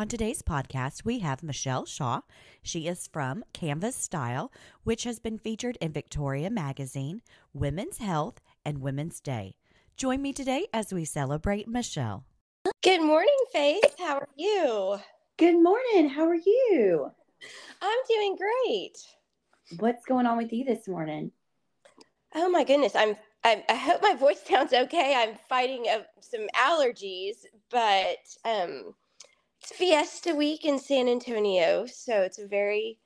On today's podcast, we have Michelle Shaw. She is from Canvas Style, which has been featured in Victoria Magazine, Women's Health, and Women's Day. Join me today as we celebrate Michelle. Good morning, Faith. How are you? Good morning. How are you? I'm doing great. What's going on with you this morning? Oh my goodness, I'm. I, I hope my voice sounds okay. I'm fighting uh, some allergies, but um, it's Fiesta Week in San Antonio, so it's a very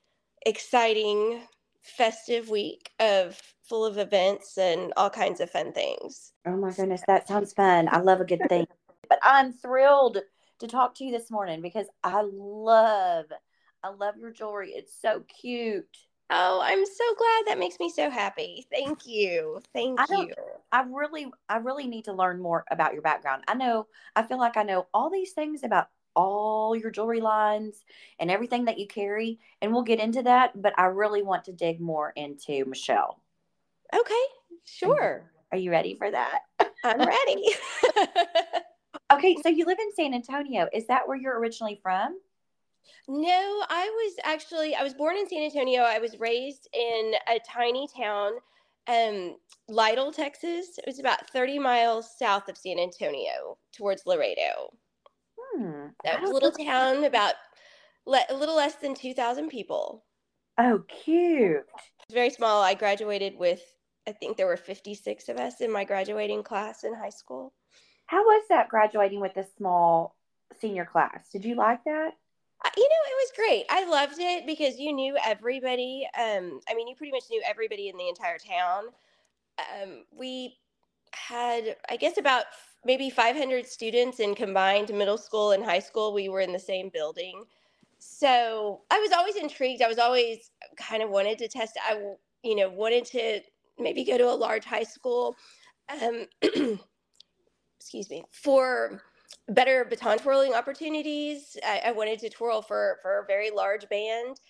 exciting, festive week of full of events and all kinds of fun things. Oh my goodness, that sounds fun. I love a good thing. but I'm thrilled to talk to you this morning because I love I love your jewelry. It's so cute. Oh, I'm so glad. That makes me so happy. Thank you. Thank I you. I really I really need to learn more about your background. I know I feel like I know all these things about all your jewelry lines and everything that you carry and we'll get into that, but I really want to dig more into Michelle. Okay, sure. Are you ready for that? I'm ready. okay, so you live in San Antonio. Is that where you're originally from? No, I was actually I was born in San Antonio. I was raised in a tiny town, um, Lytle, Texas. It was about 30 miles south of San Antonio towards Laredo. Hmm. That was a little town about le- a little less than 2,000 people. Oh, cute. It's very small. I graduated with I think there were 56 of us in my graduating class in high school. How was that graduating with a small senior class? Did you like that? you know, it was great. I loved it because you knew everybody. Um, I mean, you pretty much knew everybody in the entire town. Um, we had, I guess, about maybe 500 students in combined middle school and high school. We were in the same building. So I was always intrigued. I was always kind of wanted to test. I, you know, wanted to maybe go to a large high school. Um, excuse me for better baton twirling opportunities. I, I, wanted to twirl for for a very large band,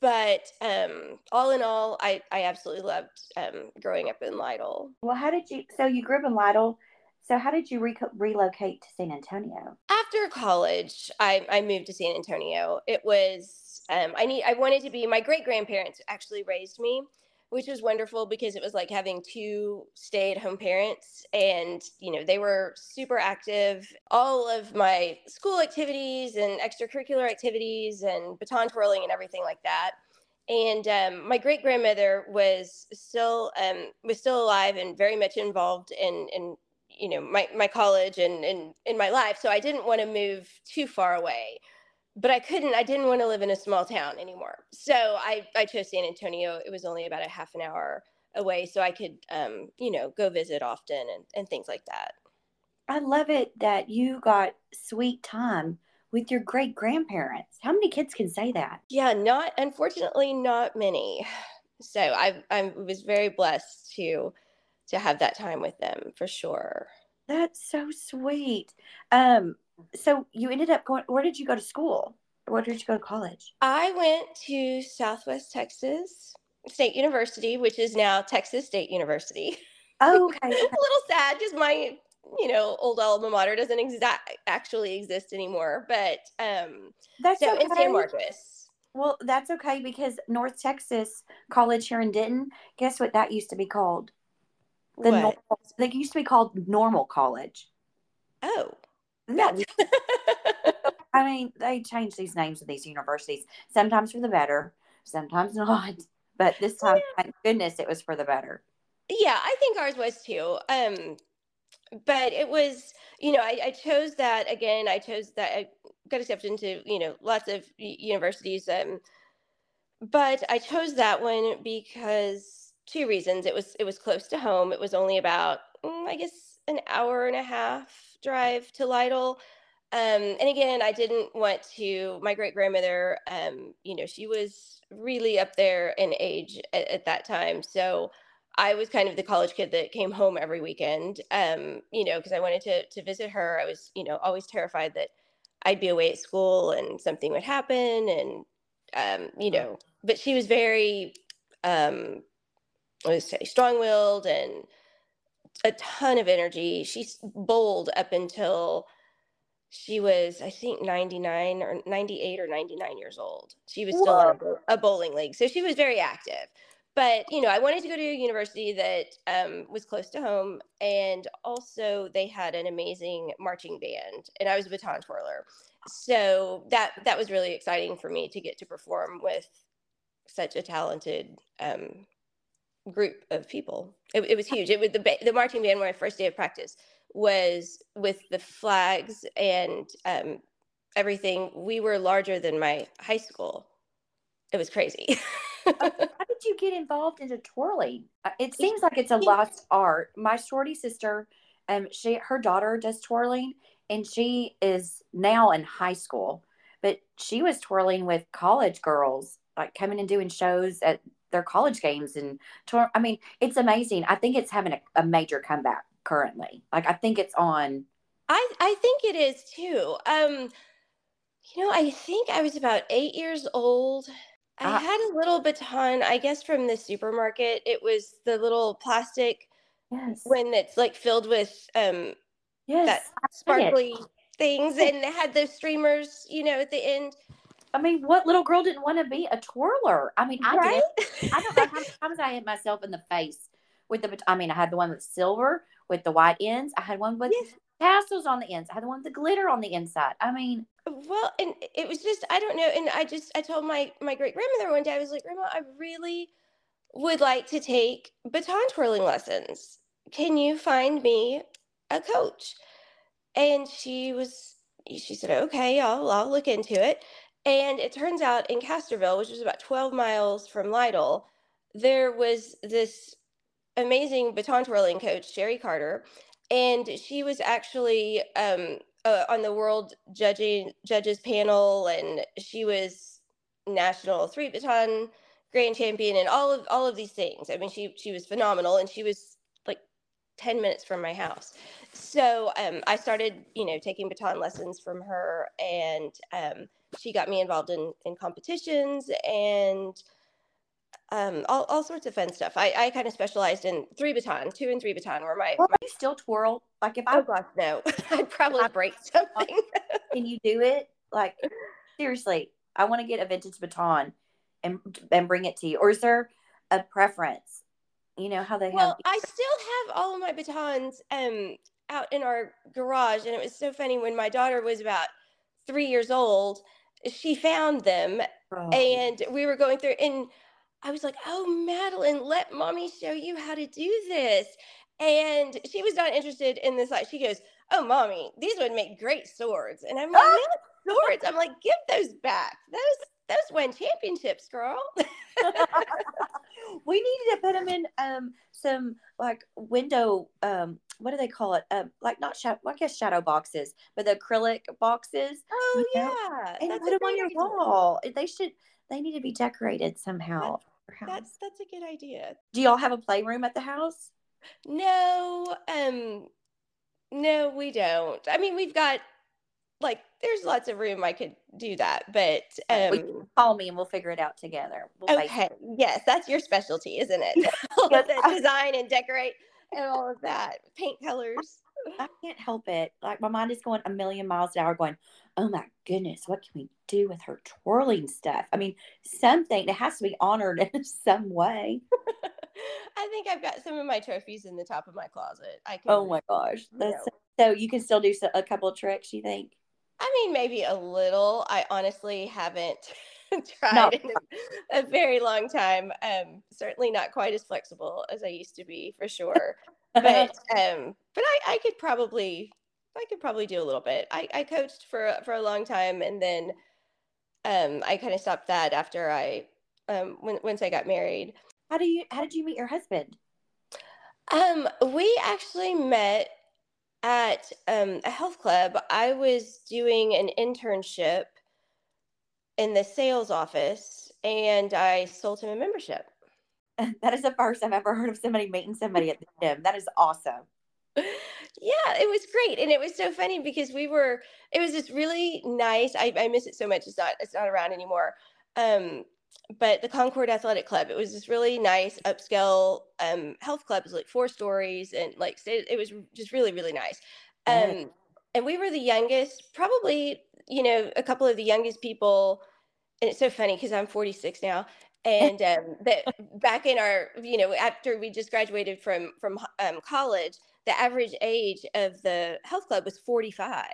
but um, all in all, I I absolutely loved um, growing up in Lytle. Well, how did you? So you grew up in Lytle. So how did you re- relocate to San Antonio? After college, I I moved to San Antonio. It was um, I need I wanted to be. My great grandparents actually raised me which was wonderful because it was like having two stay at home parents and you know they were super active all of my school activities and extracurricular activities and baton twirling and everything like that and um, my great grandmother was still um, was still alive and very much involved in in you know my, my college and, and in my life so i didn't want to move too far away but I couldn't, I didn't want to live in a small town anymore. So I, I chose San Antonio. It was only about a half an hour away. So I could, um, you know, go visit often and, and things like that. I love it that you got sweet time with your great grandparents. How many kids can say that? Yeah, not, unfortunately, not many. So I, I was very blessed to, to have that time with them for sure. That's so sweet. Um, so you ended up going where did you go to school where did you go to college i went to southwest texas state university which is now texas state university oh okay, okay. a little sad because my you know old alma mater doesn't exact actually exist anymore but um that's so okay. in san marcos well that's okay because north texas college here in denton guess what that used to be called the what? normal, they used to be called normal college oh yeah. I mean, they change these names of these universities sometimes for the better, sometimes not. But this time, yeah. thank goodness, it was for the better. Yeah, I think ours was too. Um, but it was, you know, I, I chose that again. I chose that. I got accepted into, you know, lots of universities. Um, but I chose that one because two reasons. It was it was close to home. It was only about, mm, I guess, an hour and a half drive to Lytle. Um, and again, I didn't want to. My great grandmother, um, you know, she was really up there in age at, at, that time, so I was kind of the college kid that came home every weekend. Um, you know, because I wanted to to visit her. I was, you know, always terrified that I'd be away at school and something would happen, and um, you know, but she was very, um, I strong willed and a ton of energy. She's bold up until she was I think 99 or 98 or 99 years old. She was still in a, a bowling league, so she was very active. But you know, I wanted to go to a university that um, was close to home, and also they had an amazing marching band, and I was a baton twirler, so that that was really exciting for me to get to perform with such a talented um, group of people. It, it was huge. It was the the marching band. My first day of practice was with the flags and um, everything. We were larger than my high school. It was crazy. How did you get involved into twirling? Uh, It seems like it's a lost art. My shorty sister, um, she her daughter does twirling, and she is now in high school, but she was twirling with college girls, like coming and doing shows at their college games and twir- I mean, it's amazing. I think it's having a, a major comeback currently. Like I think it's on. I I think it is too. Um, you know, I think I was about eight years old. I Ah. had a little baton, I guess, from the supermarket. It was the little plastic Yes. one that's like filled with um yes. that sparkly things, and had those streamers, you know, at the end. I mean, what little girl didn't want to be a twirler? I mean, I right? did. I don't know how many times I hit myself in the face with the. I mean, I had the one with silver with the white ends. I had one with Yes. tassels on the ends. I had the one with the glitter on the inside. I mean, Well, and it was just I don't know, and I just I told my my great grandmother one day I was like, Grandma, I really would like to take baton twirling lessons. Can you find me a coach? And she was she said, Okay, I'll I'll look into it. And it turns out in Castroville, which was about 12 miles from Lytle, there was this amazing baton twirling coach, Sherry Carter, and she was actually um, uh, on the world judging judges panel, and she was national three baton grand champion, and all of all of these things. I mean, she she was phenomenal, and she was like ten minutes from my house. So um, I started, you know, taking baton lessons from her, and um, she got me involved in in competitions and um, all, all sorts of fun stuff. I, I kind of specialized in three baton, two and three baton were my, well, my you still twirl. Like if I oh gosh, no, I'd probably break something. can you do it? Like seriously, I want to get a vintage baton and and bring it to you. Or is there a preference? You know how they well, have. I still have all of my batons um, out in our garage. And it was so funny when my daughter was about three years old, she found them Oh, and we were going through and i was like oh madeline let mommy show you how to do this. And she was not interested in this like she goes oh mommy these would make great swords. And i'm like no swords. I'm like give those back. Those those win championships girl. We needed to put them in um some like window um what do they call it? Um like not shadow I guess shadow boxes but the acrylic boxes? Oh You know, yeah. and that's put them on your idea. wall. They should they need to be decorated somehow your that's that's a good idea. Do y'all have a playroom at the house? No um no we don't. I mean we've got like there's lots of room i could do that but um call me and we'll figure it out together. We'll Okay. Yes, that's your specialty, isn't it? Design and decorate and all of that. Paint colors. I can't help it. Like my mind is going a million miles an hour, going, "Oh my goodness, what can we do with her twirling stuff?" I mean, something it has to be honored in some way. I think I've got some of my trophies in the top of my closet. I can Oh my gosh, that's No. so you can still do a couple of tricks. You think? I mean maybe a little. I honestly haven't tried No. in a, a very long time. Um certainly not quite as flexible as I used to be for sure. but um but I, I could probably I could probably do a little bit. I, I coached for for a long time and then um I kind of stopped that after I um when once I got married. how do you? How did you meet your husband? Um we actually met at um a health club. I was doing an internship in the sales office and I sold him a membership. That is the first I've ever heard of somebody meeting somebody at the gym. That is awesome. yeah it was great and it was so funny because we were it was just really nice i, I miss it so much it's not it's not around anymore um but the concord athletic club it was this really nice upscale um health club it was like four stories and like it was just really really nice um and we were the youngest, probably, you know, a couple of the youngest people. And it's so funny because I'm 46 now. And um, that back in our, you know, after we just graduated from from um, college, the average age of the health club was 45,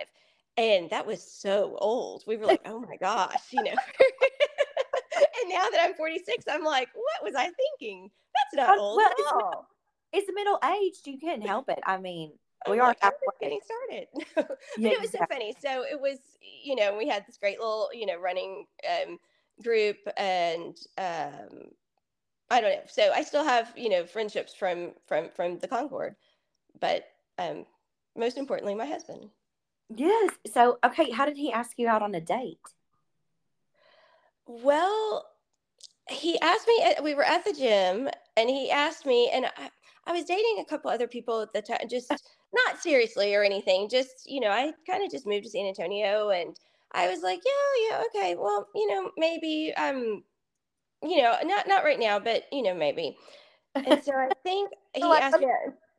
and that was so old. We were like, oh my gosh, you know. and now that I'm 46, I'm like, what was I thinking? That's not old well, at all. It's middle aged. You can't help it. I mean, we are getting started. but yeah, it was so funny. So it was, you know, we had this great little, you know, running um, group and um, I don't know. So I still have, you know, friendships from from from the Concord, but um, most importantly, my husband. Yes. So okay, how did he ask you out on a date? Well, he asked me. We were at the gym, and he asked me, and I, I was dating a couple other people at the time, just not seriously or anything. Just, you know, I kind of just moved to San Antonio and I was like, yeah, yeah, okay. Well, you know, maybe um, you know, not not right now, but you know, maybe. And so I think he asked me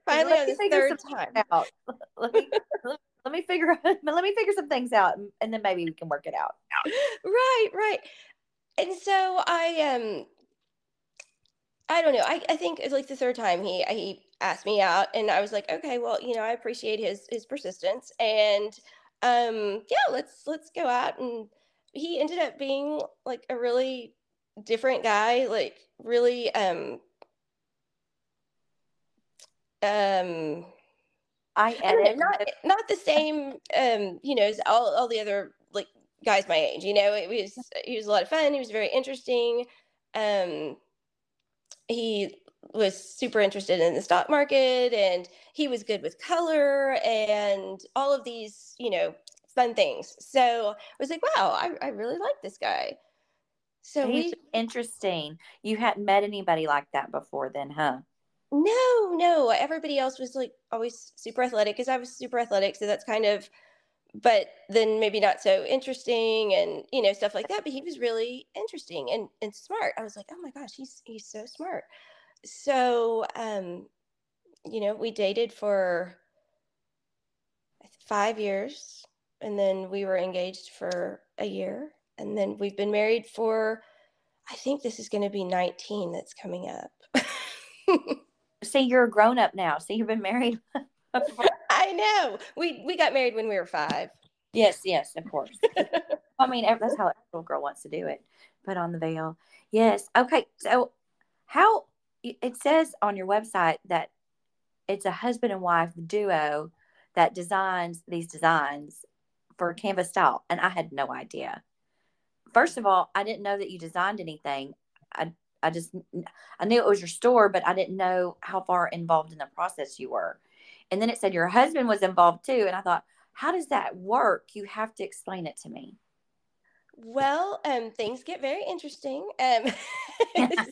finally on the third time. Out. Let me let me figure let me figure some things out and then maybe we can work it out. Right, right. And so I um I don't know. I, I think it's like the third time he he asked me out, and I was like, okay, well, you know, I appreciate his his persistence, and um, yeah, let's let's go out. And he ended up being like a really different guy, like really um um I, I know, not not the same um you know as all all the other like guys my age. You know, it was he was a lot of fun. He was very interesting. Um he was super interested in the stock market and he was good with color and all of these, you know, fun things. So I was like, wow, I, I really like this guy. So He's we interesting. You hadn't met anybody like that before then, huh? No, no. Everybody else was like always super athletic because I was super athletic. So that's kind of but then maybe not so interesting and you know stuff like that but he was really interesting and and smart. I was like oh my gosh he's he's so smart. So um you know we dated for five years and then we were engaged for a year and then we've been married for i think this is going to be 19 that's coming up. See you're a grown up now. So you've been married I know. We we got married when we were five. Yes, yes, of course. I mean, that's how a little girl wants to do it. Put on the veil. Yes. Okay. So, how it says on your website that it's a husband and wife duo that designs these designs for Canvas style, and I had no idea. First of all, I didn't know that you designed anything. I I just I knew it was your store, but I didn't know how far involved in the process you were. And then it said your husband was involved too. And I thought, how does that work? You have to explain it to me. Well, um, things get very interesting. Um, as,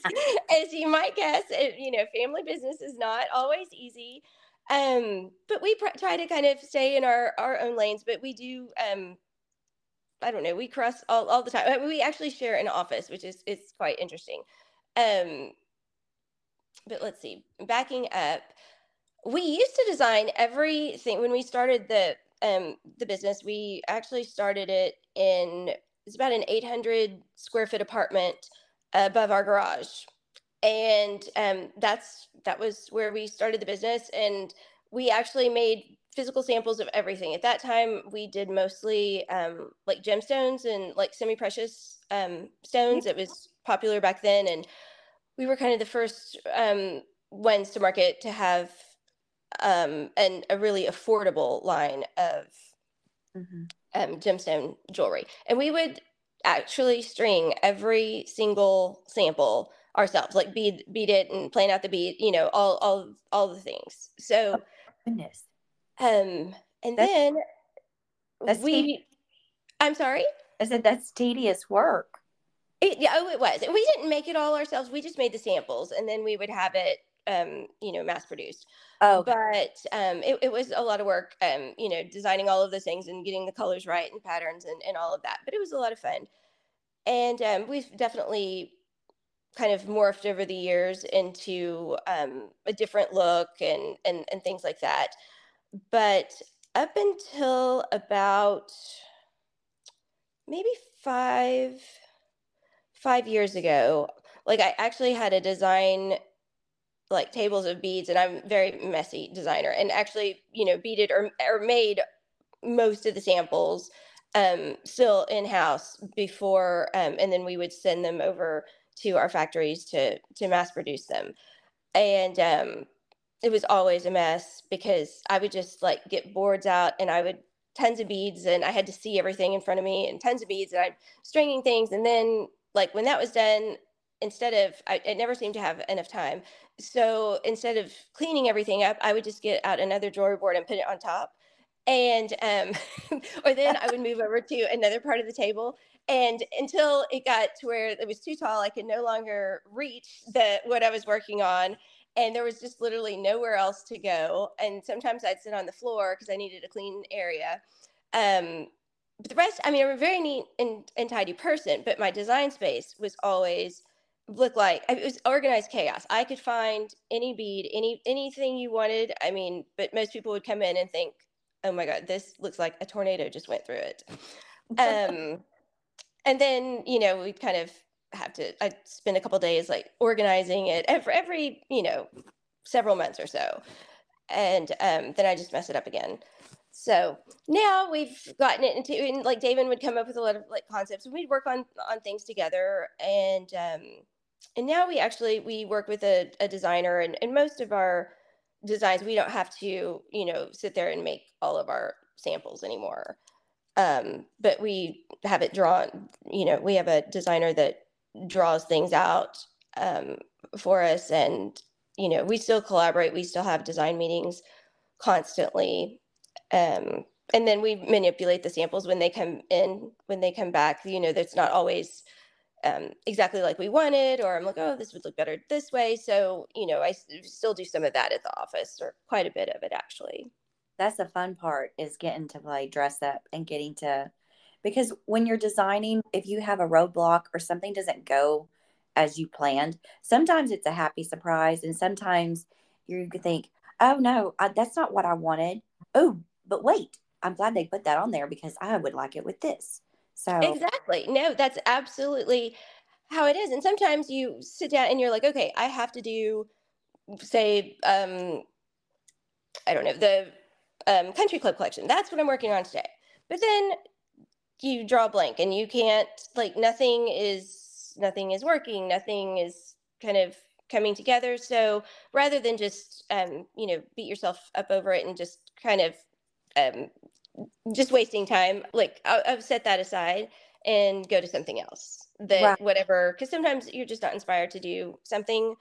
as, you might guess, it, you know, family business is not always easy. Um, but we pr- try to kind of stay in our, our own lanes, but we do, um, I don't know, we cross all, all the time. Mean, we actually share an office, which is, is quite interesting. Um, but let's see, backing up, we used to design everything when we started the um, the business. We actually started it in it's about an 800 square foot apartment above our garage, and um, that's that was where we started the business. And we actually made physical samples of everything. At that time, we did mostly um, like gemstones and like semi precious um, stones. It was popular back then, and we were kind of the first um, ones to market to have um, and a really affordable line of mm-hmm. um, gemstone jewelry. And we would actually string every single sample ourselves, like bead beat it and plan out the bead, you know, all all all the things. So oh, goodness. Um and that's, then that's we tedious. I'm sorry? I said that's tedious work. It, yeah, oh, it was. And we didn't make it all ourselves. We just made the samples and then we would have it um, you know, mass produced. Oh, but um, it, it was a lot of work, um, you know, designing all of those things and getting the colors right and patterns and, and all of that. But it was a lot of fun. And um, we've definitely kind of morphed over the years into um, a different look and, and, and things like that. But up until about maybe five five years ago, like I actually had a design like tables of beads and I'm very messy designer and actually, you know, beaded or or made most of the samples um still in house before um and then we would send them over to our factories to to mass produce them. And um it was always a mess because I would just like get boards out and I would tons of beads and I had to see everything in front of me and tons of beads and I'm stringing things and then like when that was done instead of I, I never seemed to have enough time. So instead of cleaning everything up i would just get out another drawer board and put it on top. And um or then i would move over to another part of the table. And until it got to where it was too tall i could no longer reach the what i was working on. And there was just literally nowhere else to go. And sometimes i'd sit on the floor because i needed a clean area. Um but the rest i mean i'm a very neat and, and tidy person but my design space was always look like it was organized chaos. I could find any bead any anything you wanted i mean but most people would come in and think oh my god this looks like a tornado just went through it. Um and then you know we'd kind of have to i spend a couple days like organizing it every every you know several months or so. And um, then i just mess it up again. So now we've gotten it into and like david would come up with a lot of like concepts and we'd work on on things together. And um and now we actually we work with a, a designer and, and most of our designs we don't have to you know sit there and make all of our samples anymore. Um, but we have it drawn you know we have a designer that draws things out um, for us and you know we still collaborate we still have design meetings constantly um, and then we manipulate the samples when they come in when they come back. You know that's not always um, exactly like we wanted, or I'm like, oh, this would look better this way. So, you know, I still do some of that at the office, or quite a bit of it actually. That's the fun part is getting to play dress up and getting to, because when you're designing, if you have a roadblock or something doesn't go as you planned, sometimes it's a happy surprise, and sometimes you think, oh no, I, that's not what I wanted. Oh, but wait, I'm glad they put that on there because I would like it with this. So exactly. No, that's absolutely how it is. And sometimes you sit down and you're like, okay, I have to do, say, um, I don't know, the um, country club collection. That's what I'm working on today. But then you draw a blank and you can't like nothing is nothing is working. Nothing is kind of coming together. So rather than just um, you know beat yourself up over it and just kind of um, just wasting time. Like I'll, I'll, set that aside and go to something else. That right. whatever, because sometimes you're just not inspired to do something.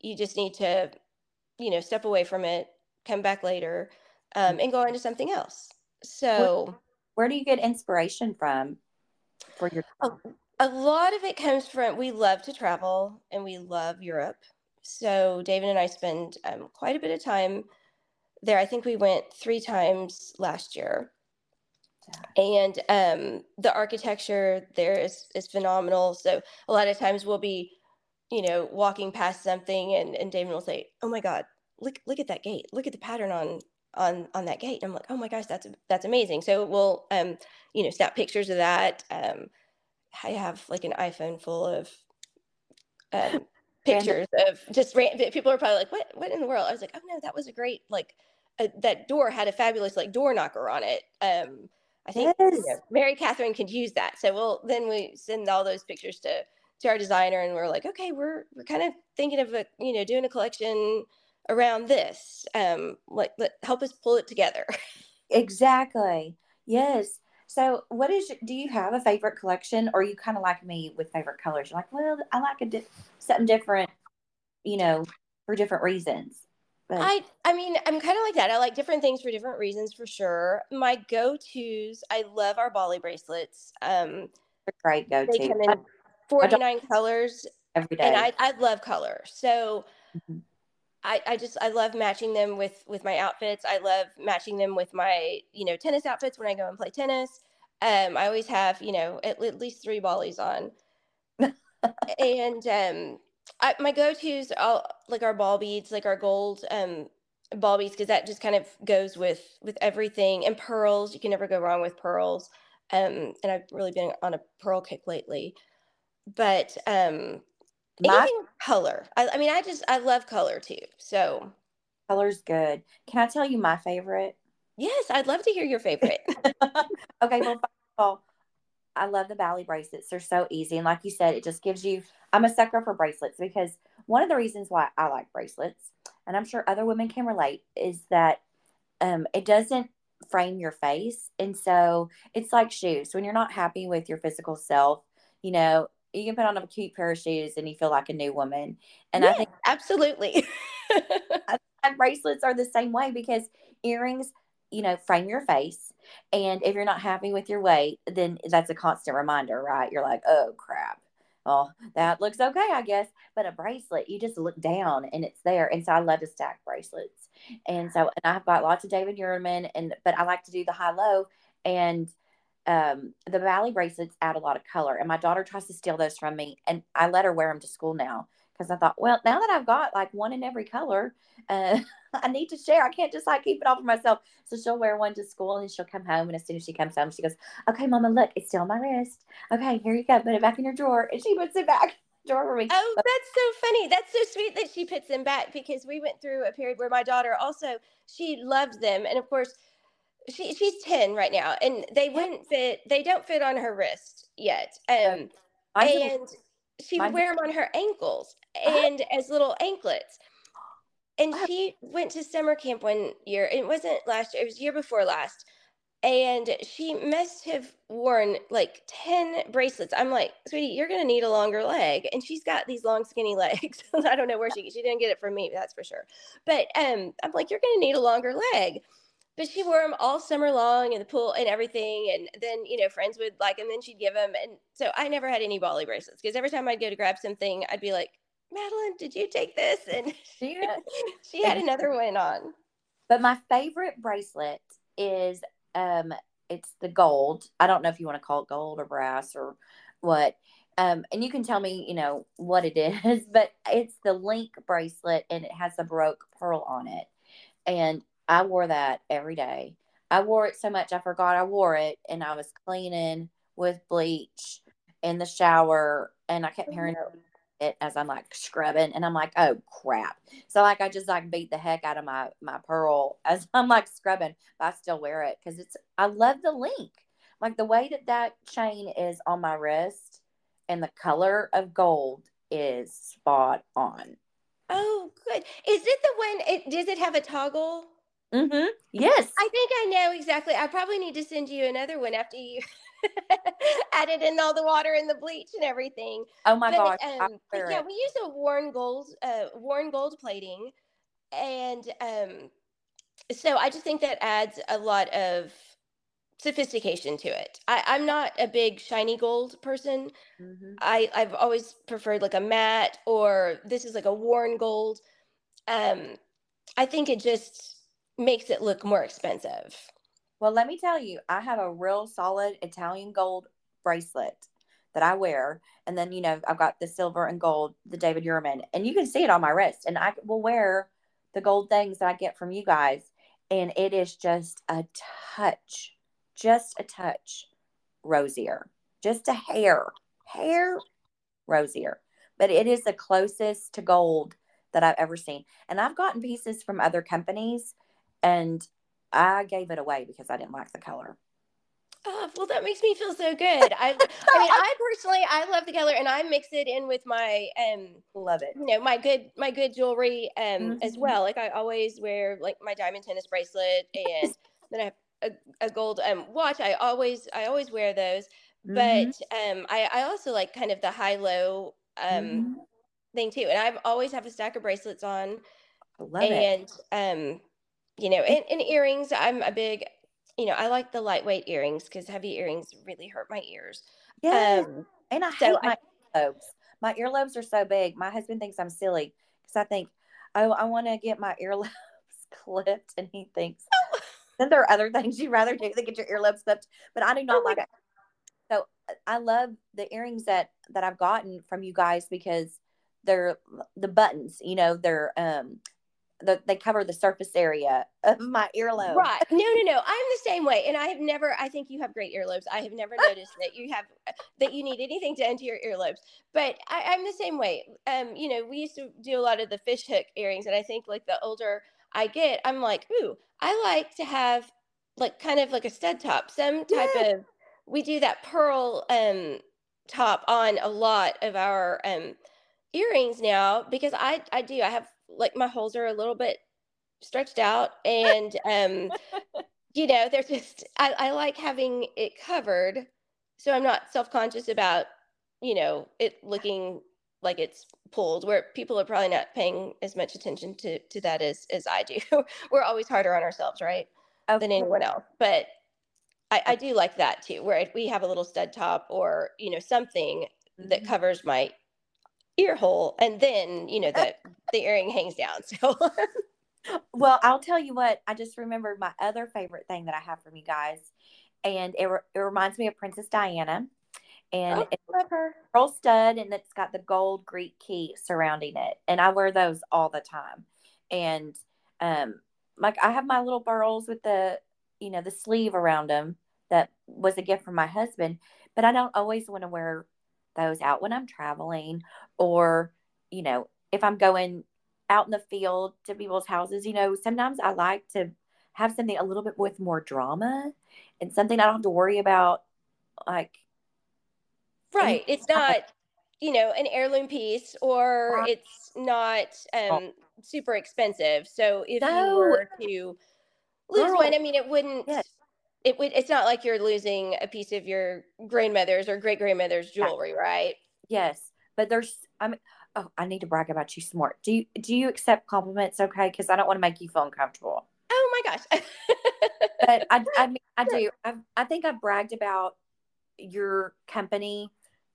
You just need to, you know, step away from it, come back later, um, and go into something else. So, where, where do you get inspiration from for your? A, a lot of it comes from we love to travel and we love Europe. So David and I spend um, quite a bit of time there. I think we went three times last year. And um, the architecture there is, is phenomenal. So a lot of times we'll be, you know, walking past something and, and David will say, Oh my God, look look at that gate. Look at the pattern on on on that gate. And I'm like, oh my gosh, that's that's amazing. So we'll um, you know, snap pictures of that. Um, I have like an iPhone full of um, pictures of just people are probably like, what what in the world? I was like, oh no, that was a great like uh, that door had a fabulous like door knocker on it. Um, I think yes. you know, Mary Catherine could use that. So we'll then we send all those pictures to to our designer, and we're like, okay, we're we're kind of thinking of a you know doing a collection around this. Um, like let help us pull it together. exactly. Yes. So, what is? Do you have a favorite collection, or you kind of like me with favorite colors? You're like, well, I like a di- something different, you know, for different reasons. But I I mean, I'm kind of like that. I like different things for different reasons for sure. My go-tos, I love our Bali bracelets. Um great go-to. They come in 49 colors every day. And I I love color. So mm-hmm. I, I just I love matching them with with my outfits. I love matching them with my you know tennis outfits when I go and play tennis. Um, I always have you know at, at least three Balis on, and um, I, my go-to's all like our ball beads, like our gold um ball beads because that just kind of goes with with everything. And pearls you can never go wrong with pearls. Um and i've really been on a pearl kick lately. But um My anything color. I, I mean i just i love color too. So color's good. Can I tell you my favorite? yes i'd love to hear your favorite. Okay, well, first of all, I love the Bali bracelets. They're so easy. And like you said, it just gives you, I'm a sucker for bracelets because one of the reasons why I like bracelets, and I'm sure other women can relate, is that um, it doesn't frame your face. And so it's like shoes. When you're not happy with your physical self, you know, you can put on a cute pair of shoes and you feel like a new woman. And I think absolutely and bracelets are the same way because earrings, you know, frame your face. And if you're not happy with your weight, then that's a constant reminder, right? You're like, oh crap. Oh, that looks okay, I guess. But a bracelet, you just look down and it's there. And so I love to stack bracelets. And so, and I've got lots of David Yurman, and but I like to do the high low. And um, the Bali bracelets add a lot of color. And my daughter tries to steal those from me. And I let her wear them to school now because I thought, well, now that I've got like one in every color, uh, I need to share. I can't just like keep it all for myself. So she'll wear one to school and she'll come home. And as soon as she comes home, she goes, Okay, mama, look, it's still on my wrist. Okay, here you go. Put it back in your drawer. And she puts it back drawer for me. Oh, that's so funny. That's so sweet that she puts them back because we went through a period where my daughter also she loved them, and of course, she she's ten right now, and they wouldn't fit. They don't fit on her wrist yet. Um, a- and she would wear them on her ankles and as little anklets. And she went to summer camp one year. It wasn't last year; it was year before last. And she must have worn like 10 bracelets. I'm like, sweetie, you're going to need a longer leg. And she's got these long, skinny legs. I don't know where she, she didn't get it from me, that's for sure. But um, I'm like, you're going to need a longer leg. But she wore them all summer long in the pool and everything. And then, you know, friends would like, and then she'd give them. And so I never had any Bali bracelets because every time I'd go to grab something, I'd be like, Madeline, did you take this? And Yeah. she had another one on. But my favorite bracelet is um it's the gold. I don't know if you want to call it gold or brass or what. Um, and you can tell me, you know, what it is, but it's the link bracelet and it has a baroque pearl on it. And I wore that every day. I wore it so much I forgot I wore it and I was cleaning with bleach in the shower and I kept oh, hearing it as I'm like scrubbing and I'm like, oh crap. So like I just like beat the heck out of my my pearl as I'm like scrubbing, but I still wear it because it's I love the link, like the way that that chain is on my wrist and the color of gold is spot on. Oh, good. Is it the one? It does it have a toggle? Mm-hmm. Yes. I think I know exactly. I probably need to send you another one after you added in all the water and the bleach and everything. oh my gosh. but, I um, yeah, it. we use a worn gold, uh, worn gold plating, and um, so I just think that adds a lot of sophistication to it. I, I'm not a big shiny gold person. Mhm. I I've always preferred like a matte or this is like a worn gold. Um, I think it just makes it look more expensive. Well, let me tell you, I have a real solid Italian gold bracelet that I wear. And then, you know, I've got the silver and gold, the David Yurman, and you can see it on my wrist. And I will wear the gold things that I get from you guys. And it is just a touch, just a touch rosier, just a hair, hair rosier. But it is the closest to gold that I've ever seen. And I've gotten pieces from other companies and I gave it away because I didn't like the color. Oh, well, that makes me feel so good. I, I mean, I personally, I love the color, and I mix it in with my, um, Love it. you know, my good, my good jewelry, um, as Mhm. well. Like I always wear like my diamond tennis bracelet, and then I have a, a gold um watch. I always, I always wear those. Mhm. But um, I, I also like kind of the high low um Mhm. thing too, and I've always have a stack of bracelets on. I love it. and um you know and, and earrings i'm a big you know i like the lightweight earrings because heavy earrings really hurt my ears Yeah. um and I so hate I- my earlobes. My earlobes are so big. My husband thinks I'm silly because I think, oh, I want to get my earlobes clipped, and he thinks. then there are other things you'd rather do than get your earlobes clipped, but I do not Oh like. So I love the earrings that that I've gotten from you guys because they're the buttons. You know, they're um the, they cover the surface area of my earlobe. Right. No, no, no. I'm the same way. And I have never, I think you have great earlobes. I have never noticed that you have, that you need anything to enter your earlobes. But I, I'm the same way. Um, you know, we used to do a lot of the fish hook earrings. And I think like the older I get, I'm like, ooh, I like to have like kind of like a stud top, some type Yeah. of, we do that pearl um top on a lot of our um earrings now because I I do I have like my holes are a little bit stretched out and um you know they're just I, I like having it covered. So I'm not self-conscious about you know it looking like it's pulled where people are probably not paying as much attention to to that as as I do. We're always harder on ourselves right Of than anyone else. But I, I do like that too where we have a little stud top or you know something that Mhm. covers my ear hole and then you know the the earring hangs down so Well, I'll tell you what, I just remembered my other favorite thing that I have from you guys. And it, re- it reminds me of Princess Diana. And Oh, it's love her a pearl stud and it's got the gold Greek key surrounding it. And I wear those all the time. And um like I have my little pearls with the you know the sleeve around them that was a gift from my husband, but I don't always want to wear those out when I'm traveling or you know if I'm going out in the field to people's houses, you know, sometimes I like to have something a little bit with more drama and something I don't have to worry about like right it's not you know an heirloom piece or it's not um super expensive so if No. you were to lose Girl. one i mean it wouldn't Yes. it would it's not like you're losing a piece of your grandmother's or great grandmother's jewelry right Yes, but there's I mean oh I need to brag about you more. Do you do you accept compliments okay because I don't want to make you feel uncomfortable. oh my gosh But I I mean I do. I I think I've bragged about your company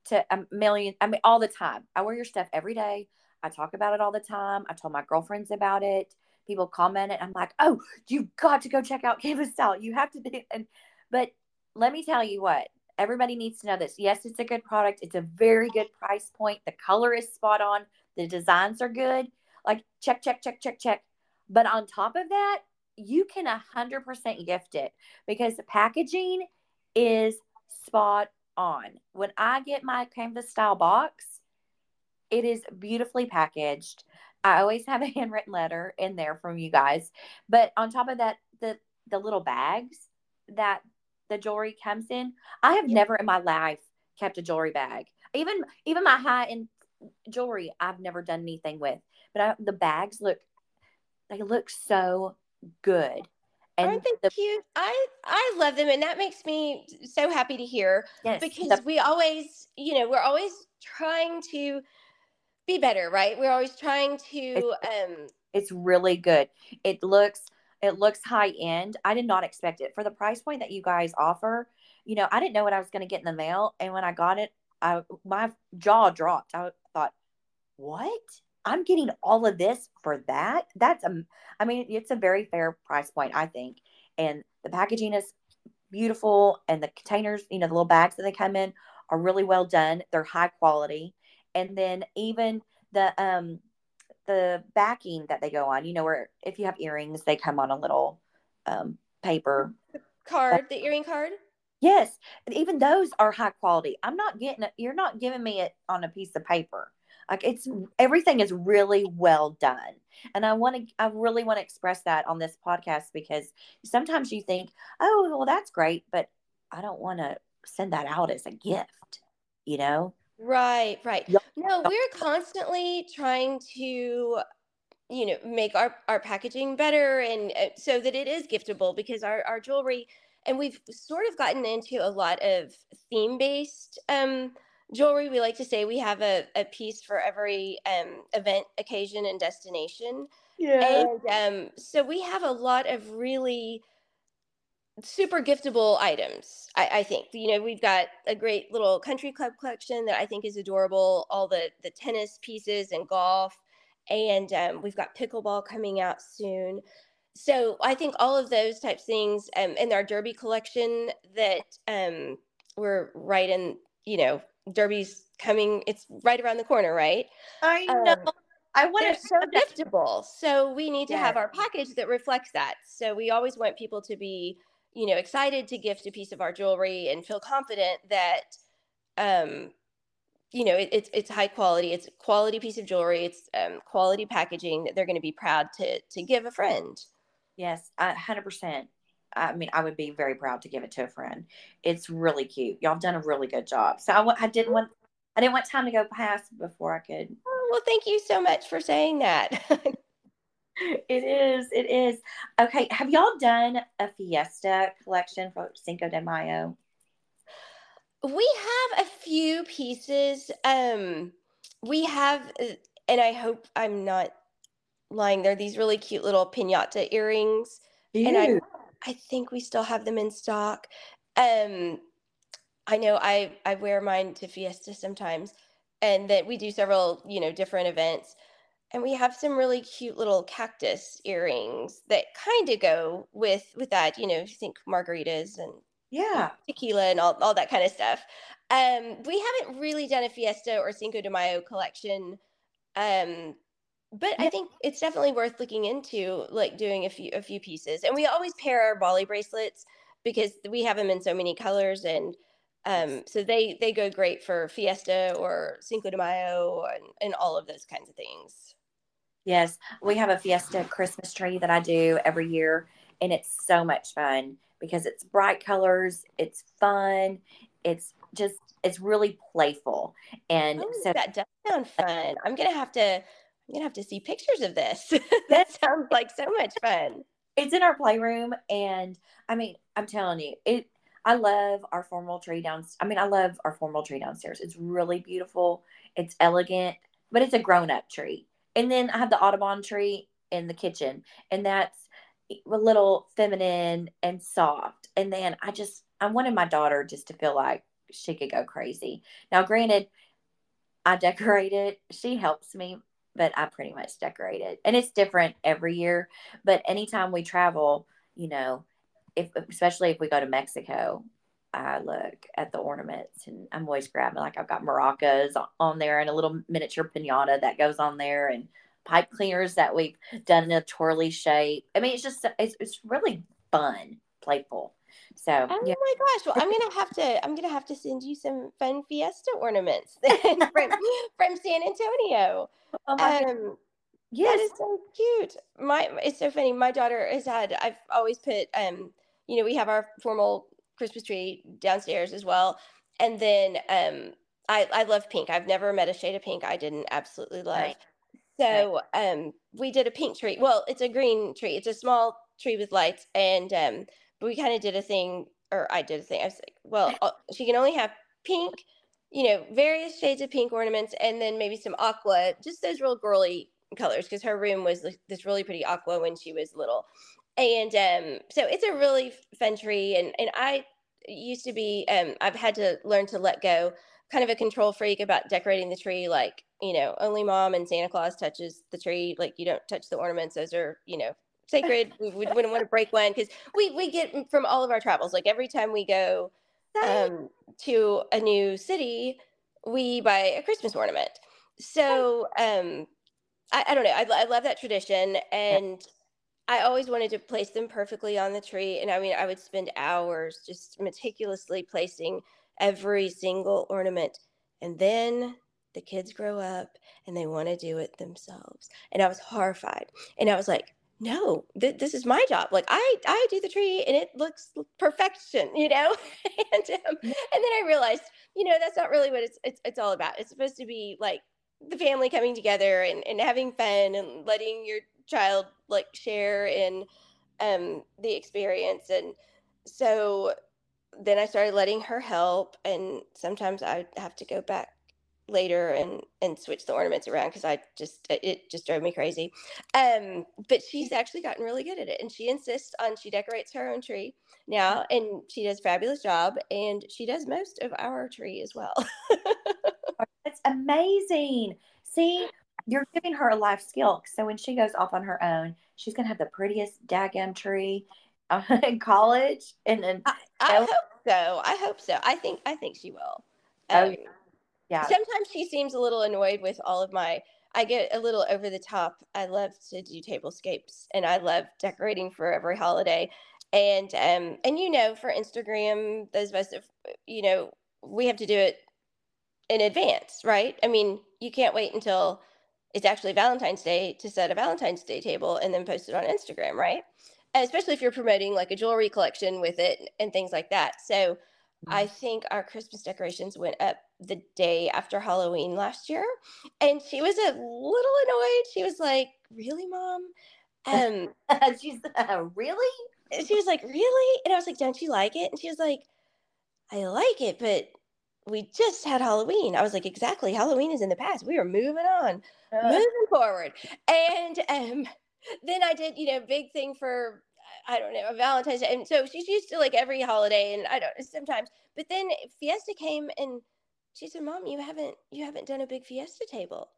to a million I mean all the time. I wear your stuff every day. I talk about it all the time. I told my girlfriends about it. People comment it. I'm like, "Oh, you've got to go check out Canvas Style. You have to do." And but let me tell you what, everybody needs to know this. Yes, it's a good product. It's a very good price point. The color is spot on. The designs are good. Like check, check, check, check, check. But on top of that, you can 100% gift it because the packaging is spot on. When I get my canvas style box, it is beautifully packaged. I always have a handwritten letter in there from you guys. But on top of that, the the little bags that the jewelry comes in, I have Yeah. never in my life kept a jewelry bag. Even even my high end jewelry, I've never done anything with. But I, the bags look they look so good. And aren't they the, cute i i love them and that makes me so happy to hear yes, because the- we always you know we're always trying to be better right we're always trying to um it's really good. It looks it looks high end. I did not expect it for the price point that you guys offer. You know, I didn't know what I was going to get in the mail, and when I got it, I my jaw dropped. I thought, "What? I'm getting all of this for that? That's a, I mean, it's a very fair price point, I think, and the packaging is beautiful, and the containers, you know, the little bags that they come in are really well done. They're high quality, and then even the um the backing that they go on, you know, where if you have earrings, they come on a little um, paper. card the earring card Yes, and even those are high quality. I'm not getting it. You're not giving me it on a piece of paper. Like it's everything is really well done, and I want to. I really want to express that on this podcast because sometimes you think, oh, well, that's great, but I don't want to send that out as a gift. You know? Right, right. No, we're constantly trying to, you know, make our our packaging better and uh, so that it is giftable because our our jewelry and we've sort of gotten into a lot of theme-based um jewelry. We like to say we have a, a piece for every um event, occasion, and destination. yeah And um, so we have a lot of really super giftable items. I, I think you know we've got a great little country club collection that I think is adorable. All the the tennis pieces and golf, and um, we've got pickleball coming out soon. So I think all of those types of things, um, and our Derby collection that um, we're right in. You know, Derby's coming. It's right around the corner, right? I know Um. I want to so giftable. So we need to have our package that reflects that. So we always want people to be, you know, excited to gift a piece of our jewelry and feel confident that, um, you know, it, it's it's high quality. It's a quality piece of jewelry. It's um, quality packaging that they're going to be proud to to give a friend. Yes, a hundred percent. I mean, I would be very proud to give it to a friend. It's really cute. Y'all have done a really good job. So I, I didn't want, I didn't want time to go past before I could. Oh, well, thank you so much for saying that. It is, it is. Okay, have y'all done a fiesta collection for Cinco de Mayo? we have a few pieces. Um, we have, and I hope I'm not lying. They're these really cute little pinata earrings. And I- I think we still have them in stock. Um, I know I I wear mine to Fiesta sometimes, and that we do several you know different events, and we have some really cute little cactus earrings that kind of go with with that. You know, if you think margaritas and yeah. tequila and all, all that kind of stuff. Um, we haven't really done a Fiesta or Cinco de Mayo collection. Um, but I think it's definitely worth looking into, like doing a few a few pieces. And we always pair our Bali bracelets because we have them in so many colors, and um, so they they go great for Fiesta or Cinco de Mayo and, and all of those kinds of things. Yes, we have a Fiesta Christmas tree that I do every year, and it's so much fun because it's bright colors, it's fun, it's just it's really playful, and Oh, so that does sound fun. I'm gonna have to I'm gonna have to see pictures of this. that sounds like so much fun. it's in our playroom, and I mean, I'm telling you, it. I love our formal tree down. I mean, I love our formal tree downstairs. It's really beautiful. It's elegant, but it's a grown-up tree. And then I have the Audubon tree in the kitchen, and that's a little feminine and soft. And then I just I wanted my daughter just to feel like she could go crazy. Now, granted, I decorate it. She helps me, but I pretty much decorate it. And it's different every year. But anytime we travel, you know, if especially if we go to Mexico, I look at the ornaments and I'm always grabbing like I've got maracas on there and a little miniature pinata that goes on there and pipe cleaners that we've done in a twirly shape. I mean, it's just it's, it's really fun, playful. So Oh yeah, my gosh! Well, I'm gonna have to. I'm gonna have to send you some fun Fiesta ornaments from from San Antonio. oh my. Um, that yes, is so cute. My it's so funny. My daughter has had. I've always put. Um, you know, we have our formal Christmas tree downstairs as well, and then um, I I love pink. I've never met a shade of pink I didn't absolutely love. Right. So um, we did a pink tree. Well, it's a green tree. It's a small tree with lights, and um, we kind of did a thing, or I did a thing. I was like, well, uh, she can only have pink, you know, various shades of pink ornaments, and then maybe some aqua, just those real girly colors, because her room was like this really pretty aqua when she was little, and um, so it's a really fun tree, and and I used to be, um, I've had to learn to let go, kind of a control freak about decorating the tree, like you know, only mom and Santa Claus touches the tree. Like you don't touch the ornaments; those are you know sacred. we, we wouldn't want to break one because we we get from all of our travels. Like every time we go um, to a new city, we buy a Christmas ornament. So um, I, I don't know. I, I love that tradition, and I always wanted to place them perfectly on the tree. And I mean, I would spend hours just meticulously placing every single ornament, and then the kids grow up and they want to do it themselves. And I was horrified, and I was like. No, th- this is my job. Like I, I do the tree, and it looks perfection, you know. and um, and then I realized, you know, that's not really what it's it's, it's all about. It's supposed to be like the family coming together and, and having fun and letting your child like share in um the experience and so then i started letting her help and sometimes i have to go back later and and switch the ornaments around because i just it just drove me crazy. Um but she's actually gotten really good at it and she insists on she decorates her own tree now and she does a fabulous job and she does most of our tree as well. That's amazing. See, you're giving her a life skill. So when she goes off on her own, she's gonna have the prettiest daggum tree uh, in college, and then I, I Oh. hope so. I hope so. I think I think she will. Oh, Um, yeah, Sometimes she seems a little annoyed with all of my. I get a little over the top. I love to do tablescapes and I love decorating for every holiday. And um and you know, for Instagram, those of us you know, we have to do it in advance, right? I mean, you can't wait until it's actually Valentine's Day to set a Valentine's Day table and then post it on Instagram, right? especially if you're promoting like a jewelry collection with it and things like that. So I mm-hmm. think our Christmas decorations went up the day after Halloween last year. And she was a little annoyed. She was like, Really, mom? Um, she's uh, really? She was like, Really? And I was like, Don't you like it? And she was like, I like it, but we just had Halloween. I was like, Exactly. Halloween is in the past. We are moving on, uh. moving forward. And um, then I did, you know, big thing for I don't know, Valentine's Day. And so she's used to like every holiday and I don't sometimes. But then Fiesta came and she said, Mom, you haven't you haven't done a big Fiesta table.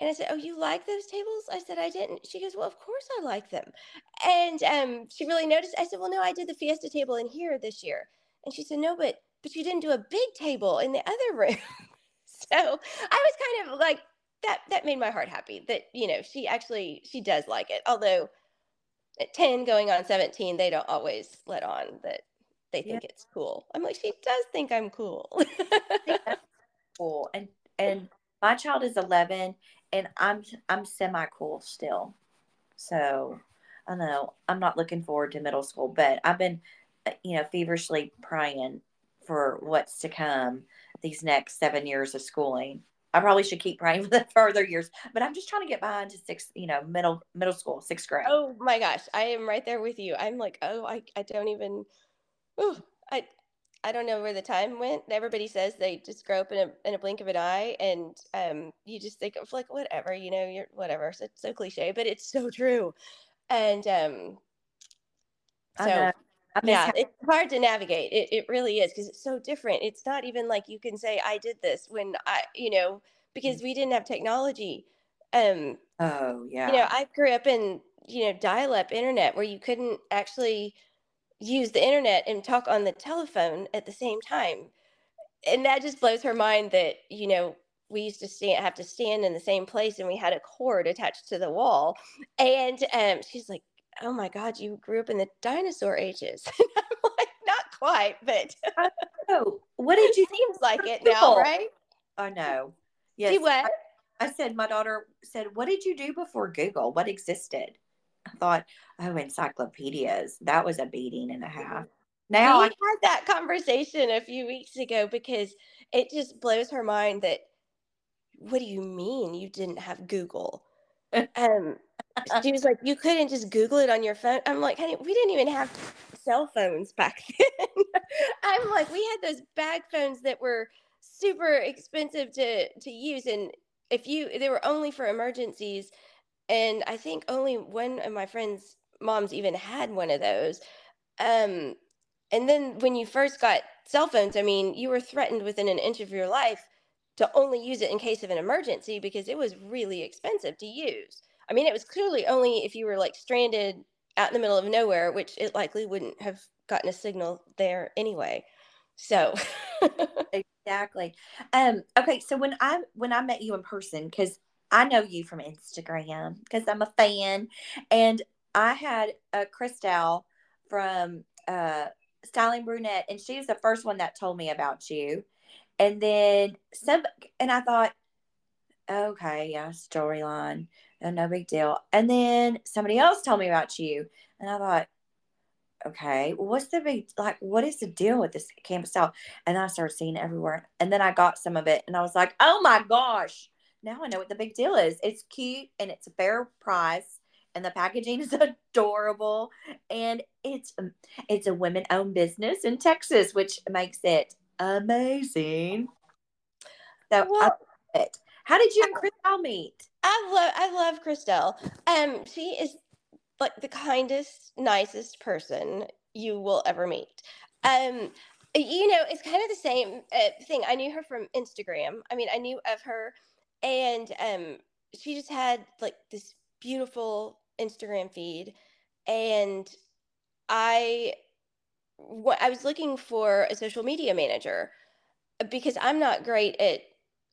And I said, Oh, you like those tables? I said, I didn't. She goes, Well, of course I like them. And um, she really noticed. I said, Well, no, I did the Fiesta table in here this year. And she said, No, but but you didn't do a big table in the other room. so I was kind of like that that made my heart happy that, you know, she actually she does like it. Although at 10 going on 17 they don't always let on that they think yeah. it's cool i'm like she does think i'm cool cool and and my child is 11 and i'm i'm semi cool still so i know i'm not looking forward to middle school but i've been uh, you know feverishly praying for what's to come these next seven years of schooling I probably should keep praying for the further years, but I'm just trying to get by into sixth, you know, middle middle school, sixth grade. Oh my gosh, I am right there with you. I'm like, oh, I, I don't even, ooh, I I don't know where the time went. Everybody says they just grow up in a in a blink of an eye, and um, you just think of like whatever, you know, you're whatever. So it's so cliche, but it's so true. And um, so yeah, it's hard to navigate. It, it really is because it's so different. It's not even like you can say, I did this when I, you know, because we didn't have technology. Um, oh, yeah. You know, I grew up in, you know, dial up internet where you couldn't actually use the internet and talk on the telephone at the same time. And that just blows her mind that, you know, we used to stand, have to stand in the same place and we had a cord attached to the wall. And um, she's like, oh my God, you grew up in the dinosaur ages. I'm like, not quite, but oh, what did you seems like it now, right? I know. Yes. See what? I, I said, my daughter said, what did you do before Google? What existed? I thought, oh, encyclopedias. That was a beating and a half. Now we I had that conversation a few weeks ago because it just blows her mind that what do you mean you didn't have Google? um she was like, you couldn't just Google it on your phone. I'm like, honey, we didn't even have cell phones back then. I'm like, we had those bag phones that were super expensive to to use, and if you, they were only for emergencies. And I think only one of my friends' moms even had one of those. Um, and then when you first got cell phones, I mean, you were threatened within an inch of your life to only use it in case of an emergency because it was really expensive to use. I mean, it was clearly only if you were like stranded out in the middle of nowhere, which it likely wouldn't have gotten a signal there anyway. So exactly. Um, okay, so when I when I met you in person, because I know you from Instagram because I'm a fan, and I had a Christelle from uh, Styling Brunette, and she was the first one that told me about you. And then some, and I thought, okay, yeah, storyline and no big deal. And then somebody else told me about you, and I thought, okay, what's the big like? What is the deal with this Canvas Style? And I started seeing it everywhere, and then I got some of it, and I was like, oh my gosh, now I know what the big deal is. It's cute and it's a fair price, and the packaging is adorable, and it's um, it's a women owned business in Texas, which makes it amazing. So I it. How did you and Christelle meet? I love I love Christelle. Um, she is like the kindest, nicest person you will ever meet. Um, you know, it's kind of the same uh, thing. I knew her from Instagram. I mean, I knew of her, and um, she just had like this beautiful Instagram feed, and I, I was looking for a social media manager because I'm not great at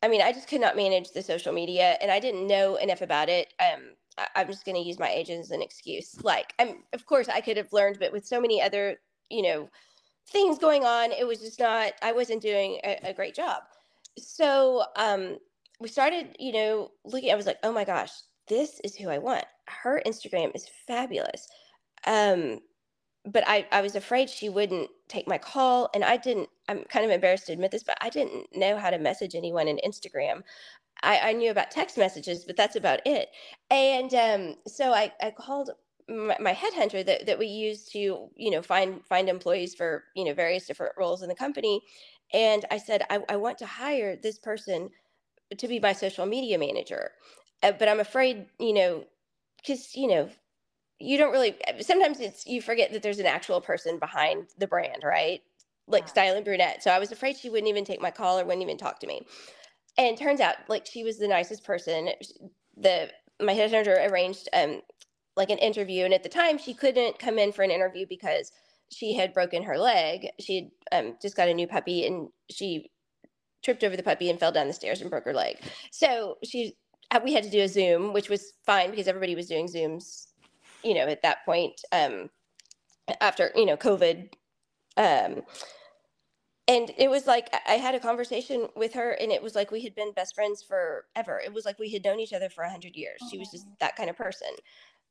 I mean, I just could not manage the social media and I didn't know enough about it. Um, I, am just going to use my age as an excuse. Like, I'm, of course, I could have learned, but with so many other, you know, things going on, it was just not, I wasn't doing a, a great job. So um, we started, you know, looking, I was like, oh my gosh, this is who I want. Her Instagram is fabulous. Um, but I, I was afraid she wouldn't take my call. And I didn't, I'm kind of embarrassed to admit this, but I didn't know how to message anyone in Instagram. I, I knew about text messages, but that's about it. And um, so I, I called my, my headhunter that, that we use to, you know, find find employees for, you know, various different roles in the company. And I said, I, I want to hire this person to be my social media manager. Uh, but I'm afraid, you know, because, you know, you don't really sometimes it's you forget that there's an actual person behind the brand right? Like yeah. styling brunette. So i was afraid she wouldn't even take my call or wouldn't even talk to me. And turns out like she was the nicest person. The my headhunter arranged um like an interview and at the time she couldn't come in for an interview because she had broken her leg. She had um, just got a new puppy and she tripped over the puppy and fell down the stairs and broke her leg. So she uh, we had to do a zoom which was fine because everybody was doing zooms you know, at that point, um, after, you know, COVID. Um, and it was like I had a conversation with her, and it was like we had been best friends forever. It was like we had known each other for a hundred years. She was just that kind of person.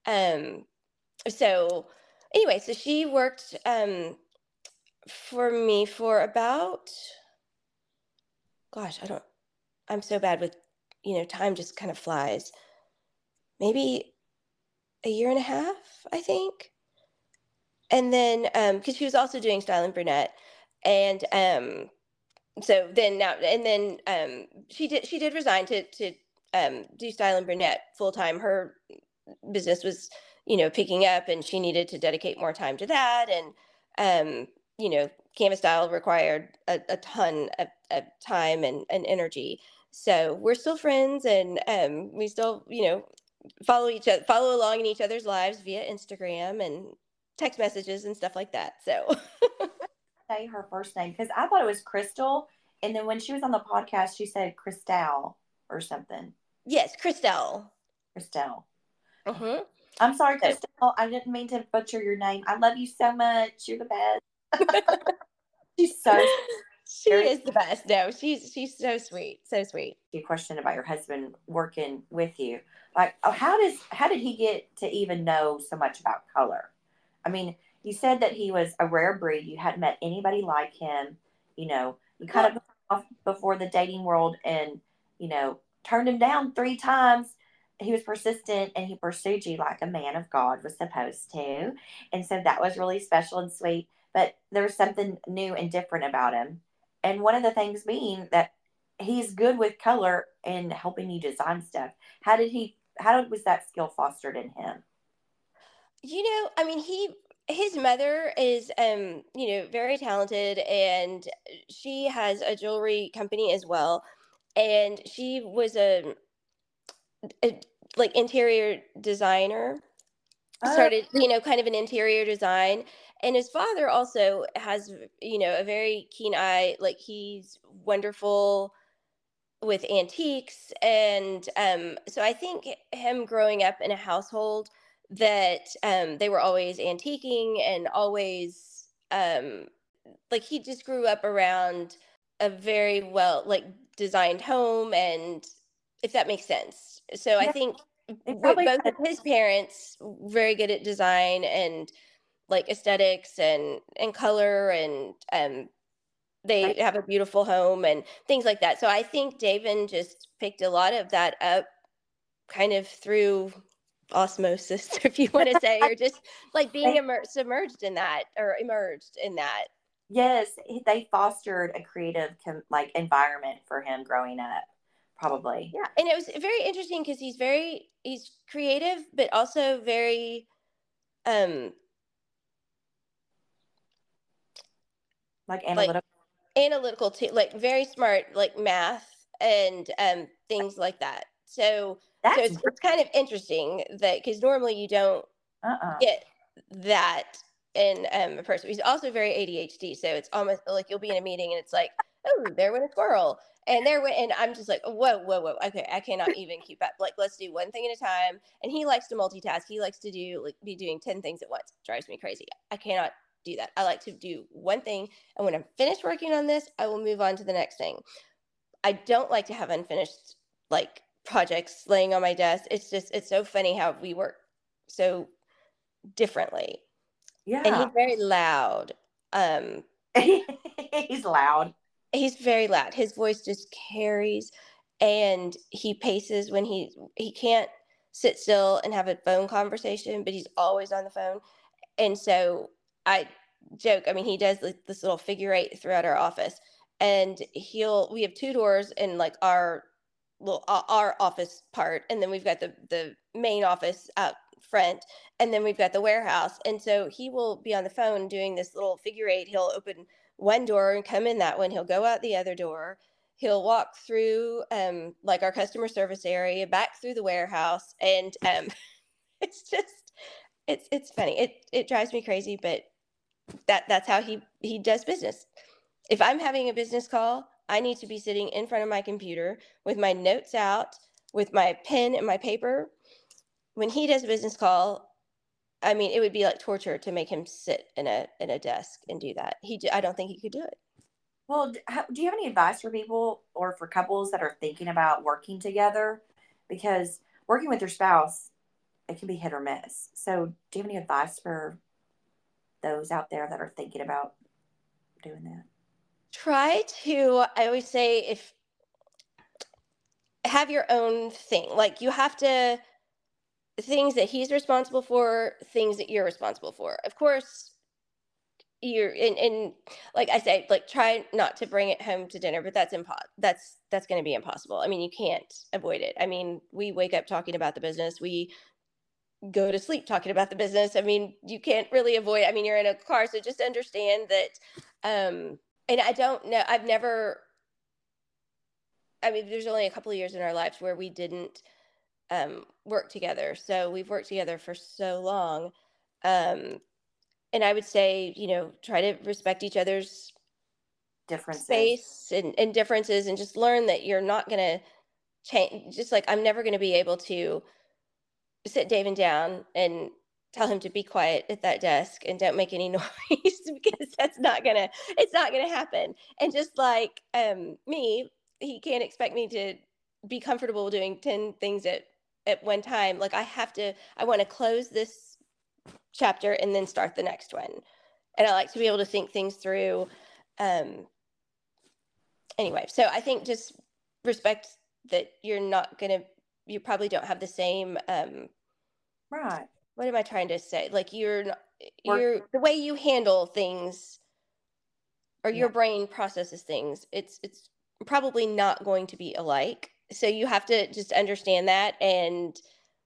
Um, so anyway, so she worked um, for me for about, gosh, I don't, I'm so bad with, you know, time just kind of flies. Maybe a year and a half, I think. And then, because um, she was also doing Styling Brunette, and um, so then now, and then um, she did she did resign to to um, do Styling Brunette full time. Her business was, you know, picking up, and she needed to dedicate more time to that. And um, you know, Canvas Style required a, a ton of, of time and, and energy. So we're still friends, and um, we still, you know, follow each other, follow along in each other's lives via Instagram and text messages and stuff like that. So say her first name because I thought it was Crystal, and then when she was on the podcast, she said Christelle or something. Yes, Christelle. Christelle. Uh-huh. I'm sorry, Christelle. I didn't mean to butcher your name. I love you so much. You're the best. She's so she is the best. No, she's she's so sweet, so sweet. Your question about your husband working with you, like, oh, how does how did he get to even know so much about color? I mean, you said that he was a rare breed. You hadn't met anybody like him. You know, you kind of off before the dating world, and you know, turned him down three times. He was persistent and he pursued you like a man of God was supposed to. And so that was really special and sweet. But there was something new and different about him and one of the things being that he's good with color and helping you design stuff. How did he? How was that skill fostered in him? You know, I mean, he his mother is um you know very talented and she has a jewelry company as well. And she was a, a like interior designer. Oh. started you know kind of an interior design. And his father also has you know a very keen eye. Like he's wonderful with antiques and um, so i think him growing up in a household that um, they were always antiquing and always um, like he just grew up around a very well like designed home and if that makes sense so yeah. i think both of his parents very good at design and like aesthetics and and color and um they right. have a beautiful home and things like that. So I think David just picked a lot of that up kind of through osmosis, if you want to say, or just like being immer- submerged in that or emerged in that. Yes, they fostered a creative like environment for him growing up, probably. Yeah, and it was very interesting because he's very he's creative, but also very um like analytical like, analytical too like very smart like math and um things like that so That's so it's, it's kind of interesting that because normally you don't uh-uh. get that in um, a person he's also very adhd so it's almost like you'll be in a meeting and it's like oh, there went a squirrel. And there went, and I'm just like, whoa, whoa, whoa. Okay, I cannot even keep up. Like, let's do one thing at a time. And he likes to multitask. He likes to do like be doing ten things at once. Drives me crazy. I cannot do that. I like to do one thing, and when I'm finished working on this, I will move on to the next thing. I don't like to have unfinished like projects laying on my desk. It's just it's so funny how we work so differently. Yeah. And he's very loud. Um he's loud. He's very loud. His voice just carries and he paces when he he can't sit still and have a phone conversation, but he's always on the phone. And so I joke, I mean, he does this little figure eight throughout our office and he'll we have two doors in like our little our office part and then we've got the the main office out front and then we've got the warehouse and so he will be on the phone doing this little figure eight. He'll open one door and come in that one. He'll go out the other door. He'll walk through um like our customer service area back through the warehouse and um it's just it's it's funny. It it drives me crazy but that that's how he he does business if I'm having a business call, I need to be sitting in front of my computer with my notes out, with my pen and my paper. When he does a business call, I mean, it would be like torture to make him sit in a in a desk and do that. He, I don't think he could do it. Well, do you have any advice for people or for couples that are thinking about working together? Because working with your spouse, it can be hit or miss. So, do you have any advice for those out there that are thinking about doing that? try to i always say if have your own thing. Like you have to things that he's responsible for things that you're responsible for. Of course you're in in like i say like try not to bring it home to dinner but that's impo- that's that's going to be impossible. I mean you can't avoid it. I mean we wake up talking about the business. We go to sleep talking about the business i mean you can't really avoid i mean you're in a car so just understand that um and I don't know. I've never. I mean, there's only a couple of years in our lives where we didn't um, work together. So we've worked together for so long, um, and I would say, you know, try to respect each other's differences, space and, and differences, and just learn that you're not going to change. Just like I'm never going to be able to sit David down and tell him to be quiet at that desk and don't make any noise because that's not gonna it's not gonna happen. And just like um me he can't expect me to be comfortable doing 10 things at at one time. Like i have to i want to close this chapter and then start the next one. And i like to be able to think things through um anyway. So i think just respect that you're not gonna you probably don't have the same um right what am I trying to say? Like you're you're the way you handle things or your yeah. brain processes things, it's it's probably not going to be alike. So you have to just understand that and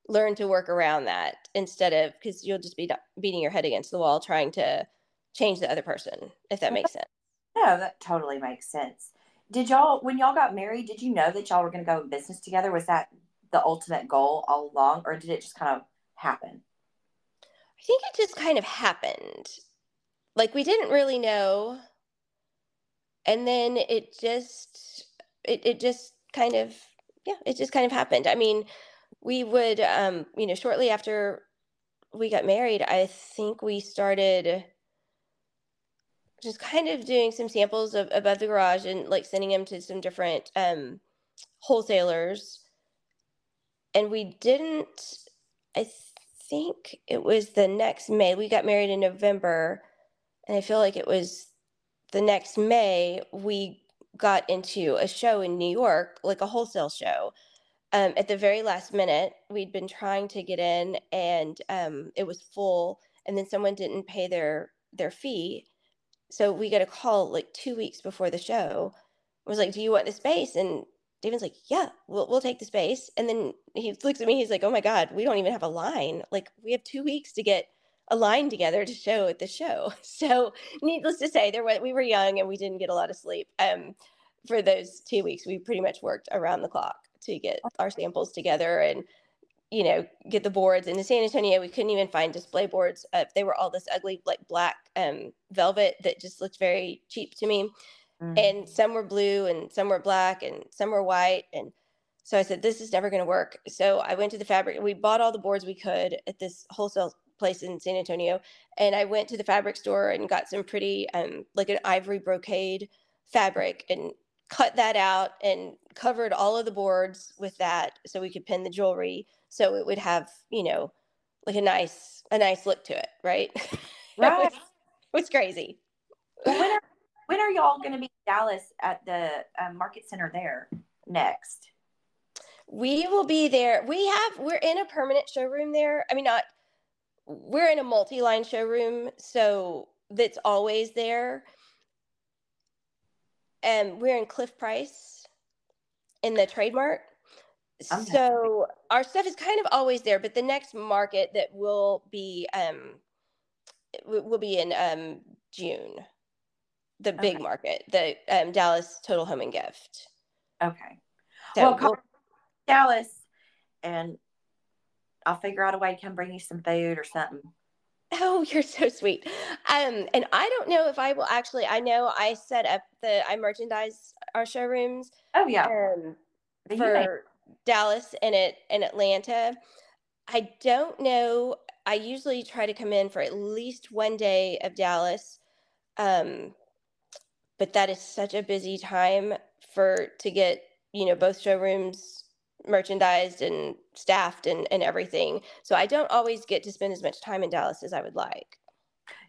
learn to work around that instead of because you'll just be beating your head against the wall trying to change the other person, if that makes sense. No, that totally makes sense. Did y'all, when y'all got married, did you know that y'all were going to go in business together? Was that the ultimate goal all along, or did it just kind of happen? I think it just kind of happened. Like we didn't really know. And then it just it it just kind of yeah, it just kind of happened. I mean, we would um, you know, shortly after we got married, I think we started just kind of doing some samples of above the garage and like sending them to some different um wholesalers. And we didn't I think it was the next May. We got married in November, and I feel like it was the next May we got into a show in New York, like a wholesale show. Um, at the very last minute, we'd been trying to get in, and um, it was full. And then someone didn't pay their their fee, so we got a call like two weeks before the show. I was like, "Do you want the space?" And David's like, yeah, we'll, we'll take the space. And then he looks at me, he's like, oh my God, we don't even have a line. Like, we have two weeks to get a line together to show at the show. So, needless to say, there we were young and we didn't get a lot of sleep. Um, for those two weeks, we pretty much worked around the clock to get our samples together and, you know, get the boards. In San Antonio, we couldn't even find display boards. Uh, they were all this ugly, like black um, velvet that just looked very cheap to me. Mm. and some were blue and some were black and some were white and so I said, this is never going to work. So I went to the fabric. We bought all the boards we could at this wholesale place in San Antonio. And I went to the fabric store and got some pretty, um, like an ivory brocade fabric and cut that out and covered all of the boards with that so we could pin the jewelry so it would have, you know, like a nice, a nice look to it. Right. Right. it, was, it was crazy. Well, when, when are y'all going to be in Dallas at the uh, market center there next? we will be there. We have we're in a permanent showroom there. I mean, not we're in a multi-line showroom, so that's always there. And we're in Cliff Price in the Trade Mart. Okay. So our stuff is kind of always there, but the next market that will be um will be in um June. The big okay. market, the um Dallas Total Home and Gift. Okay. So well, we'll, Dallas, and I'll figure out a way to come bring you some food or something. Oh, you're so sweet. Um, and I don't know if I will actually. I know I set up the I merchandise our showrooms. Oh yeah. Um, for Dallas and it in Atlanta. I don't know. I usually try to come in for at least one day of Dallas. Um, but that is such a busy time for to get you know both showrooms merchandised and staffed and, and everything. So I don't always get to spend as much time in Dallas as I would like.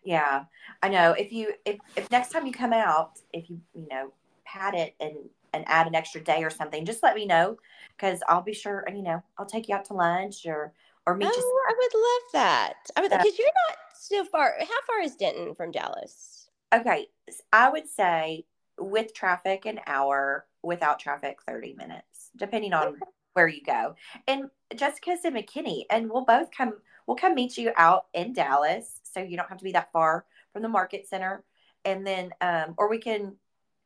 Yeah, I know. If you if, if next time you come out, if you you know pad it and and add an extra day or something, just let me know because I'll be sure. You know, I'll take you out to lunch or or meet oh, you. I would love that. I would because uh, you're not so far. How far is Denton from Dallas? Okay, I would say with traffic an hour, without traffic thirty minutes, depending on okay where you go. And Jessica's in McKinney, and we'll both come. We'll come meet you out in Dallas, so you don't have to be that far from the market center. And then, um, or we can.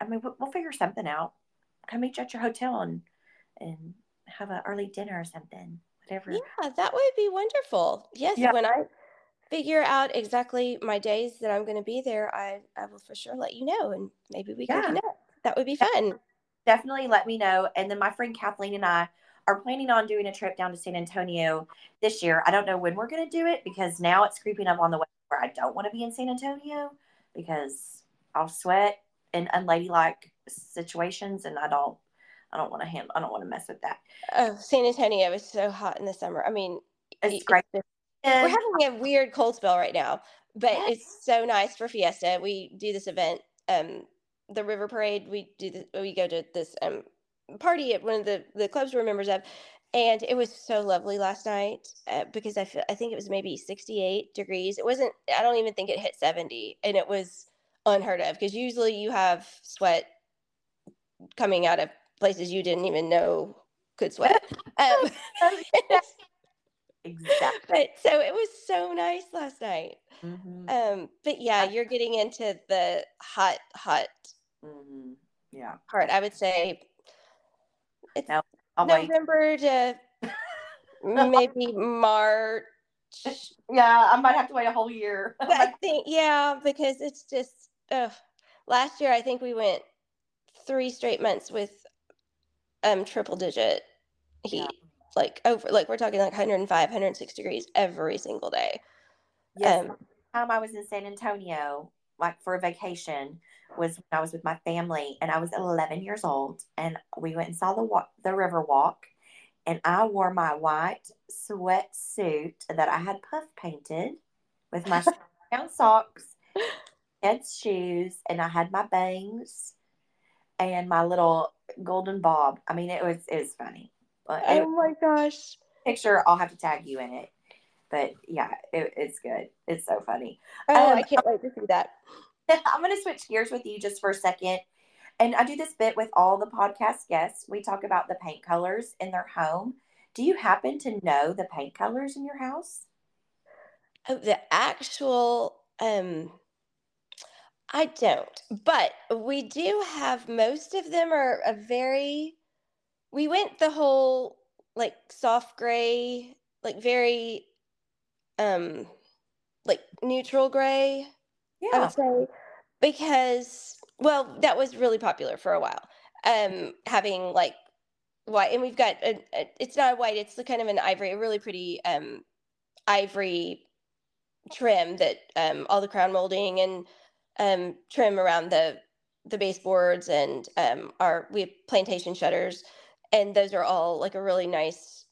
I mean, we'll, we'll figure something out. Come meet you at your hotel and and have an early dinner or something. Whatever. Yeah, that would be wonderful. Yes, yeah. when I figure out exactly my days that I'm going to be there, I I will for sure let you know, and maybe we can yeah. connect. That would be fun. Definitely let me know. And then my friend Kathleen and I are planning on doing a trip down to San Antonio this year. I don't know when we're going to do it because now it's creeping up on the way where I don't want to be in San Antonio because I'll sweat in unladylike situations and I don't I don't want to handle I don't want to mess with that. Oh, San Antonio is so hot in the summer. I mean, it's great. It's, we're having a weird cold spell right now, but yes. it's so nice for Fiesta. We do this event um the river parade we do this, we go to this um party at one of the the clubs we're members of and it was so lovely last night uh, because I, feel, I think it was maybe 68 degrees it wasn't i don't even think it hit 70 and it was unheard of because usually you have sweat coming out of places you didn't even know could sweat um, exactly but so it was so nice last night mm-hmm. um but yeah you're getting into the hot hot mm-hmm. yeah part i would say it's no, November to maybe March. Yeah, I might have to wait a whole year. but I think yeah, because it's just uh, last year I think we went three straight months with um triple digit heat. Yeah. Like over like we're talking like 105, 106 degrees every single day. Yes. Um, time I was in San Antonio, like for a vacation, was when I was with my family and I was 11 years old and we went and saw the the river walk and I wore my white sweatsuit that I had puff painted with my brown socks, and shoes, and I had my bangs and my little golden bob. I mean, it was it was funny. But oh my gosh! Picture, I'll have to tag you in it. But yeah, it, it's good. It's so funny. Oh, um, I can't wait to see that. I'm going to switch gears with you just for a second. And I do this bit with all the podcast guests. We talk about the paint colors in their home. Do you happen to know the paint colors in your house? Oh, the actual um I don't, but we do have most of them are a very we went the whole like soft gray, like very um like neutral gray yeah. I would say because well, that was really popular for a while. Um, having like white, and we've got a, a, it's not white; it's the kind of an ivory, a really pretty um, ivory trim that um, all the crown molding and um, trim around the the baseboards and um, our we have plantation shutters, and those are all like a really nice.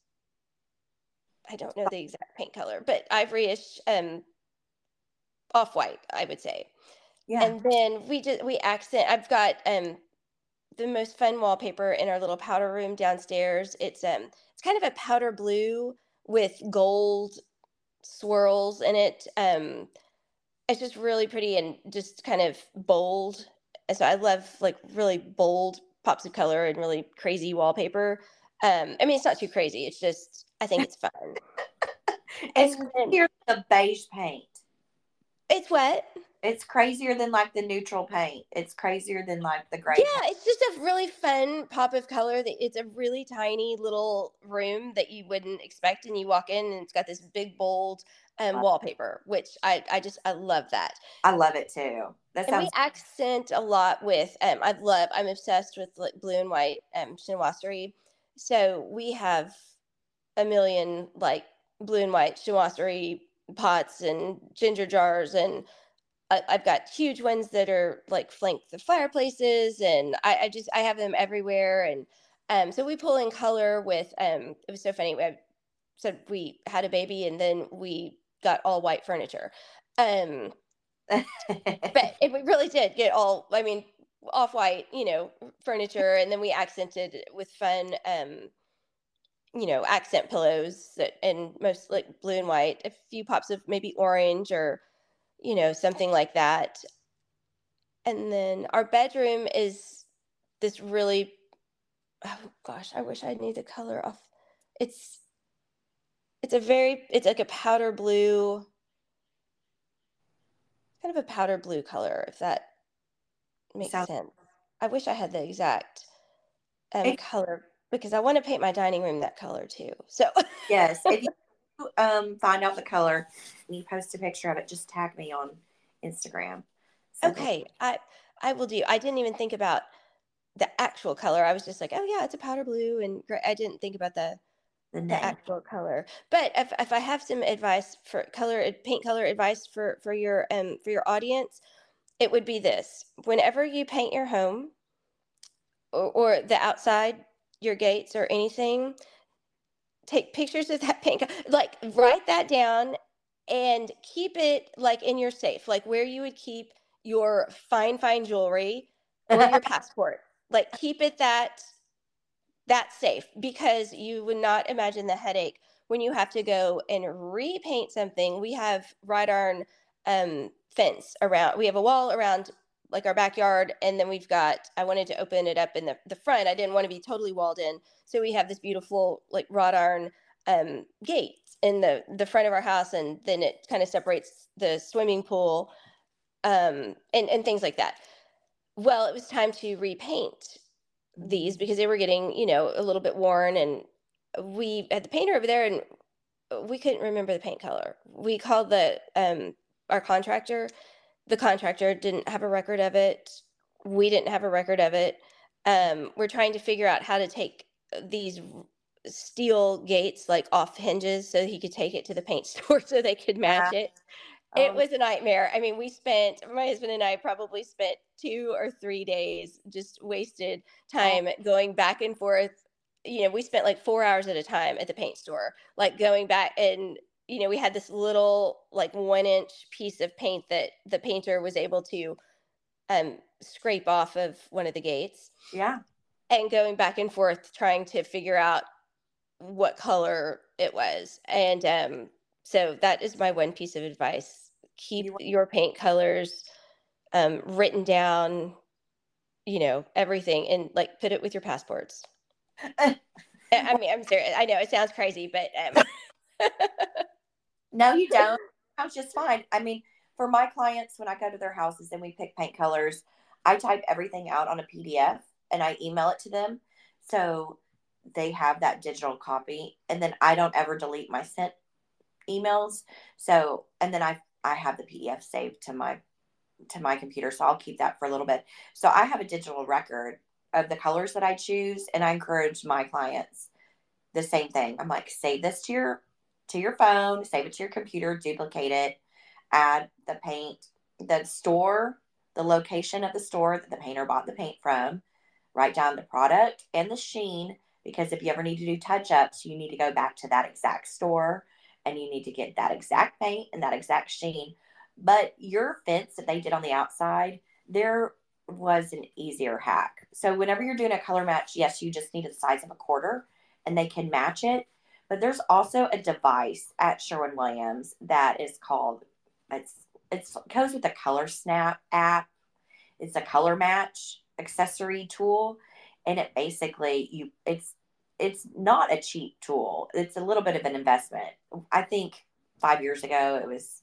I don't know the exact paint color, but ivoryish, um, off white, I would say. Yeah. And then we just we accent. I've got um the most fun wallpaper in our little powder room downstairs. It's um it's kind of a powder blue with gold swirls in it. Um it's just really pretty and just kind of bold. And so I love like really bold pops of color and really crazy wallpaper. Um I mean it's not too crazy. It's just I think it's fun. it's then- crazier the beige paint. it's what? It's crazier than like the neutral paint. It's crazier than like the gray. Yeah, it's just a really fun pop of color. That it's a really tiny little room that you wouldn't expect, and you walk in, and it's got this big bold um, Wow. wallpaper, which I I just I love that. I love it too. That And we accent a lot with um I love I'm obsessed with like blue and white um chinoiserie. So we have a million like blue and white chinoiserie pots and ginger jars and I, I've got huge ones that are like flank the fireplaces and I, I just I have them everywhere and um so we pull in color with um it was so funny we said we had a baby and then we got all white furniture. Um but it, we really did get all i mean off white you know furniture and then we accented it with fun um you know accent pillows that and most like blue and white a few pops of maybe orange or you know something like that and then our bedroom is this really oh gosh i wish i knew the color off it's it's a very it's like a powder blue kind of a powder blue color, if that makes Sounds- sense. I wish I had the exact um, color because I want to paint my dining room that color too. So yes. If you um find out the color and you post a picture of it, just tag me on Instagram. So okay, I I will do. I didn't even think about the actual color. I was just like, oh yeah, it's a powder blue, and gray. I didn't think about the the the actual color. But if, if I have some advice for color paint color advice for for your um for your audience, it would be this: whenever you paint your home or, or the outside, your gates or anything, take pictures of that paint. Like write that down and keep it like in your safe, like where you would keep your fine fine jewelry or your passport. Like keep it that that safe because you would not imagine the headache when you have to go and repaint something. We have wrought iron um, fence around. We have a wall around like our backyard, and then we've got. I wanted to open it up in the the front. I didn't want to be totally walled in, so we have this beautiful like wrought iron um, gate in the the front of our house, and then it kind of separates the swimming pool um, and and things like that. Well, it was time to repaint these because they were getting, you know, a little bit worn and we had the painter over there and we couldn't remember the paint color. We called the um our contractor. The contractor didn't have a record of it. We didn't have a record of it. Um we're trying to figure out how to take these steel gates like off hinges so he could take it to the paint store so they could match it. It Um, was a nightmare. I mean, we spent, my husband and I probably spent two or three days just wasted time going back and forth. You know, we spent like four hours at a time at the paint store, like going back and, you know, we had this little like one inch piece of paint that the painter was able to um, scrape off of one of the gates yeah. and going back and forth trying to figure out what color it was. And um, so that is my one piece of advice. Keep your paint colors um, written down, you know, everything, and like put it with your passports. I mean, I'm serious. I know it sounds crazy, but um, No, you don't. Sounds just fine. I mean, for my clients, when I go to their houses and we pick paint colors, I type everything out on a PDF and I email it to them. So they have that digital copy. And then I don't ever delete my sent emails. So, and then I, I have the PDF saved to my, to my computer, so I'll keep that for a little bit. So I have a digital record of the colors that I choose, and I encourage my clients the same thing. I'm like, save this to your to your phone, save it to your computer, duplicate it, add the paint, the store, the location of the store that the painter bought the paint from, write down the product and the sheen because if you ever need to do touch ups, you need to go back to that exact store and you need to get that exact paint and that exact sheen. But your fence that they did on the outside, there was an easier hack. So whenever you're doing a color match, yes, you just need the size of a quarter and they can match it. But there's also a device at Sherwin Williams that is called it's it's it goes with the Color Snap app. It's a color match accessory tool, and it basically you it's it's not a cheap tool. It's a little bit of an investment. I think five years ago it was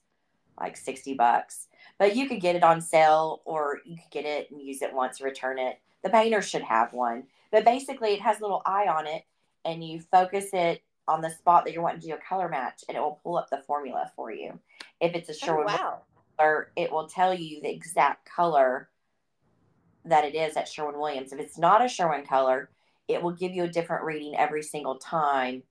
like 60 bucks, but you could get it on sale or you could get it and use it once, return it. The painter should have one, but basically it has a little eye on it and you focus it on the spot that you're wanting to do a color match and it will pull up the formula for you. If it's a Sherwin oh, wow. color, it will tell you the exact color that it is at Sherwin Williams. If it's not a Sherwin color, it will give you a different reading every single time.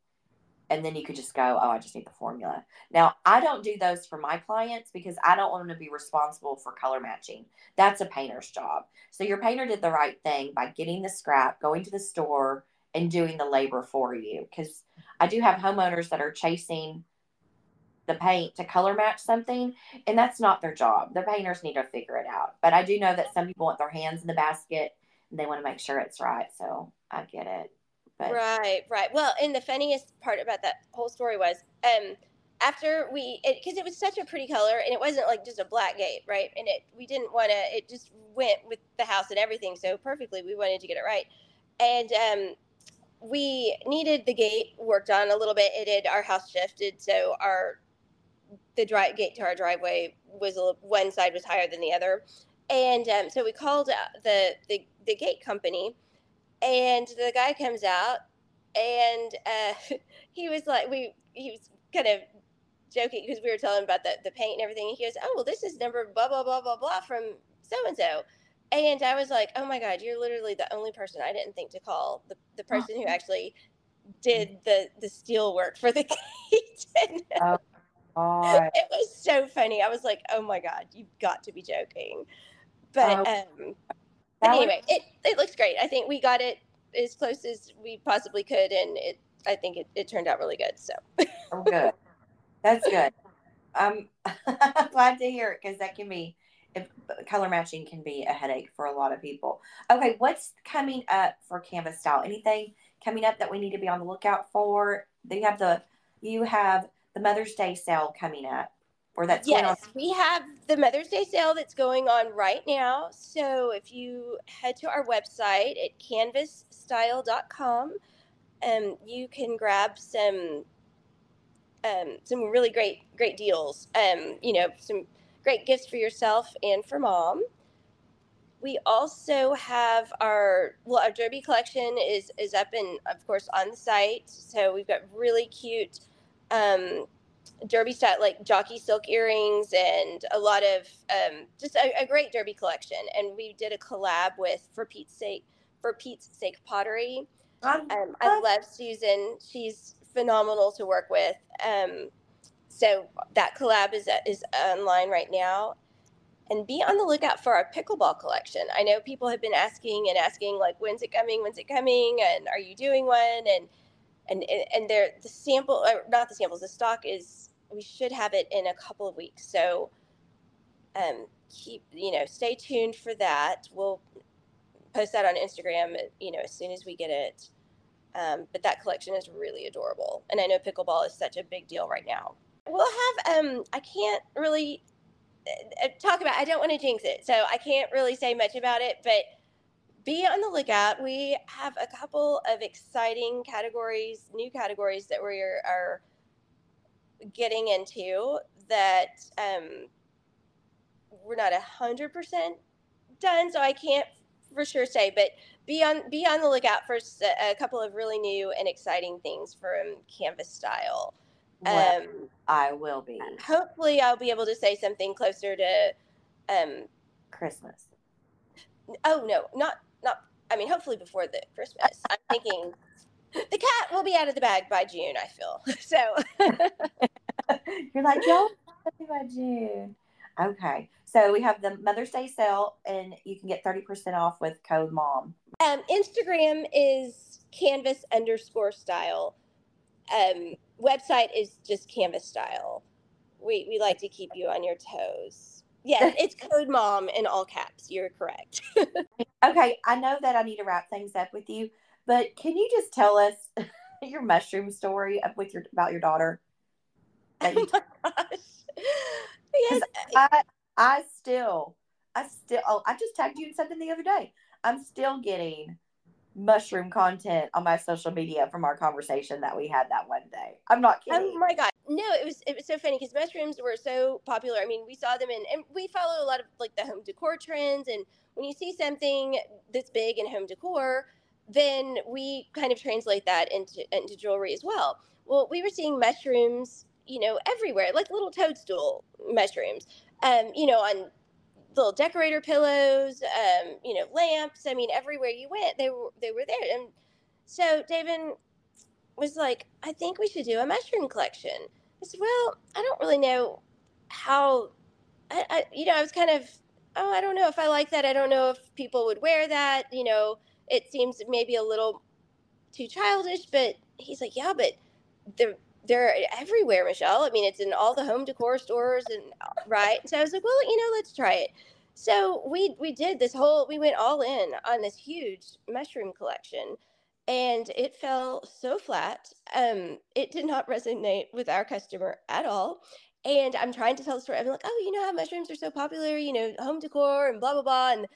And then you could just go, oh, I just need the formula. Now, I don't do those for my clients because I don't want them to be responsible for color matching. That's a painter's job. So your painter did the right thing by getting the scrap, going to the store, and doing the labor for you. Because I do have homeowners that are chasing the paint to color match something, and that's not their job. The painters need to figure it out. But I do know that some people want their hands in the basket and they want to make sure it's right. So I get it. But. Right, right. Well, and the funniest part about that whole story was um, after we, because it, it, was such a pretty color and it wasn't like just a black gate, right? And it, we didn't want to, it just went with the house and everything so perfectly. We wanted to get it right. And um, we needed the gate worked on a little bit. It had our house shifted, so our the drive gate to our driveway was a, one side was higher than the other, and um, so we called the, the the gate company, and the guy comes out, and uh, he was like, we he was kind of joking because we were telling about the, the paint and everything. And he goes, "Oh well, this is number blah blah blah blah blah from so and so." And I was like, oh my God, you're literally the only person I didn't think to call the, the person who actually did the, the steel work for the gate. oh, it was so funny. I was like, oh my God, you've got to be joking. But, oh, um, but anyway, it, it looks great. I think we got it as close as we possibly could. And it, I think it, it turned out really good. So, oh, good. That's good. I'm glad to hear it because that can be if color matching can be a headache for a lot of people. Okay, what's coming up for Canvas Style? Anything coming up that we need to be on the lookout for? You have the you have the Mother's Day sale coming up. Or that's yes, we have the Mother's Day sale that's going on right now. So if you head to our website at canvasstyle.com, um, you can grab some um, some really great great deals. Um, you know, some great gifts for yourself and for mom. We also have our well, our derby collection is is up and of course on the site. So we've got really cute um, derby style like jockey silk earrings and a lot of um, just a, a, great derby collection. And we did a collab with for Pete's sake for Pete's sake pottery. Um, I love Susan. She's phenomenal to work with. Um, so that collab is is online right now. And be on the lookout for our pickleball collection. I know people have been asking and asking like when's it coming? When's it coming? And are you doing one? And and and there the sample or not the samples the stock is we should have it in a couple of weeks. So um keep you know stay tuned for that. We'll post that on instagram you know as soon as we get it. Um, but that collection is really adorable. And i know pickleball is such a big deal right now we'll have um I can't really uh, uh, talk about I don't want to jinx it. So I can't really say much about it, but be on the lookout. We have a couple of exciting categories, new categories that we are, are getting into that um, we're not a hundred percent done, so I can't for sure say. But be on be on the lookout for a couple of really new and exciting things from Canvas Style. Well, um, I will be. Hopefully, I'll be able to say something closer to um, Christmas? Oh no, not not. I mean, hopefully before the Christmas. I'm thinking the cat will be out of the bag by June. I feel so. You're like, y'all by June. Okay. So we have the Mother's Day sale, and you can get 30% off with code MOM. Um, Instagram is canvas underscore style. Um, website is just canvas style. We, we like to keep you on your toes. Yes, it's code MOM in all caps. You're correct. okay. I know that I need to wrap things up with you, but can you just tell us your mushroom story with your about your daughter? oh my gosh. Yes. I, I still, I still, oh, I just tagged you in something the other day. I'm still getting mushroom content on my social media from our conversation that we had that one day. I'm not oh kidding. Oh my god. No, it was it was so funny because mushrooms were so popular. I mean, we saw them in and we follow a lot of like the home decor trends and when you see something that's big in home decor, then we kind of translate that into into jewelry as well. Well, we were seeing mushrooms, you know, everywhere, like little toadstool mushrooms um, you know, on little decorator pillows, um, you know, lamps. I mean, everywhere you went, they were they were there. And so David was like, I think we should do a mushroom collection. I said, Well, I don't really know how. I, I you know, I was kind of, oh, I don't know if I like that. I don't know if people would wear that. You know, it seems maybe a little too childish. But he's like, yeah, but the they're everywhere, Michelle. I mean, it's in all the home decor stores and right. So I was like, well, you know, let's try it. So we we did this whole we went all in on this huge mushroom collection and it fell so flat. Um, it did not resonate with our customer at all. And I'm trying to tell the story. I'm like, oh, you know how mushrooms are so popular, you know, home decor and blah blah blah. And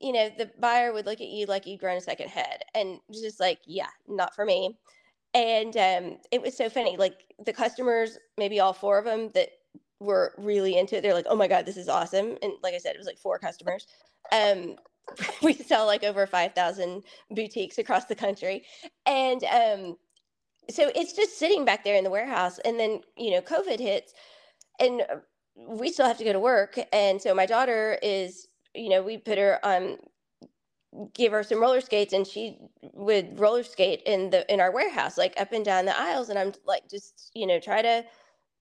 you know, the buyer would look at you like you'd grown a second head and just like, yeah, not for me and um, it was so funny. Like the customers, maybe all four of them that were really into it. They're like, "Oh my god, this is awesome!" And like I said, it was like four customers. Um, we sell like over five thousand boutiques across the country, and um, so it's just sitting back there in the warehouse. And then you know, COVID hits, and uh, we still have to go to work. And so my daughter is, you know, we put her on give her some roller skates and she would roller skate in the in our warehouse like up and down the aisles and i'm like just you know try to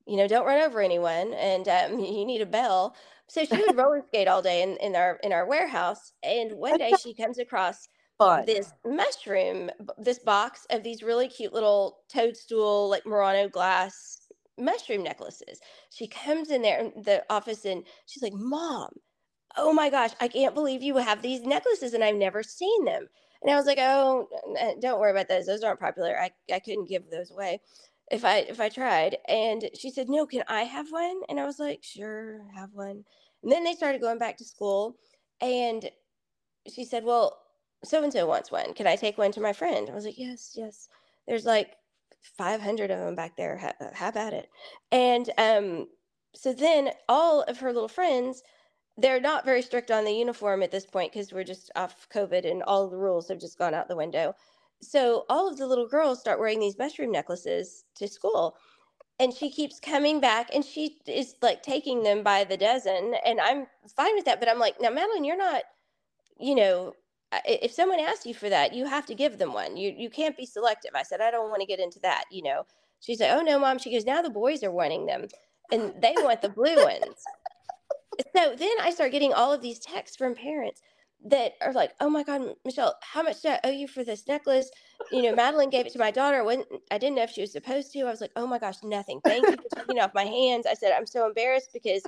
you know don't run over anyone and um, you need a bell so she would roller skate all day in, in our in our warehouse and one day she comes across Fun. this mushroom this box of these really cute little toadstool like murano glass mushroom necklaces she comes in there in the office and she's like mom oh my gosh, I can't believe you have these necklaces and I've never seen them. And I was like, oh, don't worry about those. Those aren't popular. I, I couldn't give those away if I if I tried. And she said, no, can I have one? And I was like, sure, have one. And then they started going back to school, and she said, well, so and so wants one. Can I take one to my friend? I was like, yes, yes. There's like 500 of them back there. How, how about it? And um, so then all of her little friends they're not very strict on the uniform at this point because we're just off COVID and all the rules have just gone out the window. So all of the little girls start wearing these mushroom necklaces to school. And she keeps coming back and she is like taking them by the dozen. And I'm fine with that. But I'm like, now, Madeline, you're not, you know, if someone asks you for that, you have to give them one. You, you can't be selective. I said, I don't want to get into that, you know. She's like, oh, no, mom. She goes, now the boys are wanting them and they want the blue ones so then I start getting all of these texts from parents that are like, "Oh my God, Michelle, how much do I owe you for this necklace?" You know, Madeline gave it to my daughter. When I didn't know if she was supposed to. I was like, "Oh my gosh, nothing. Thank you for taking off my hands." I said, "I'm so embarrassed because."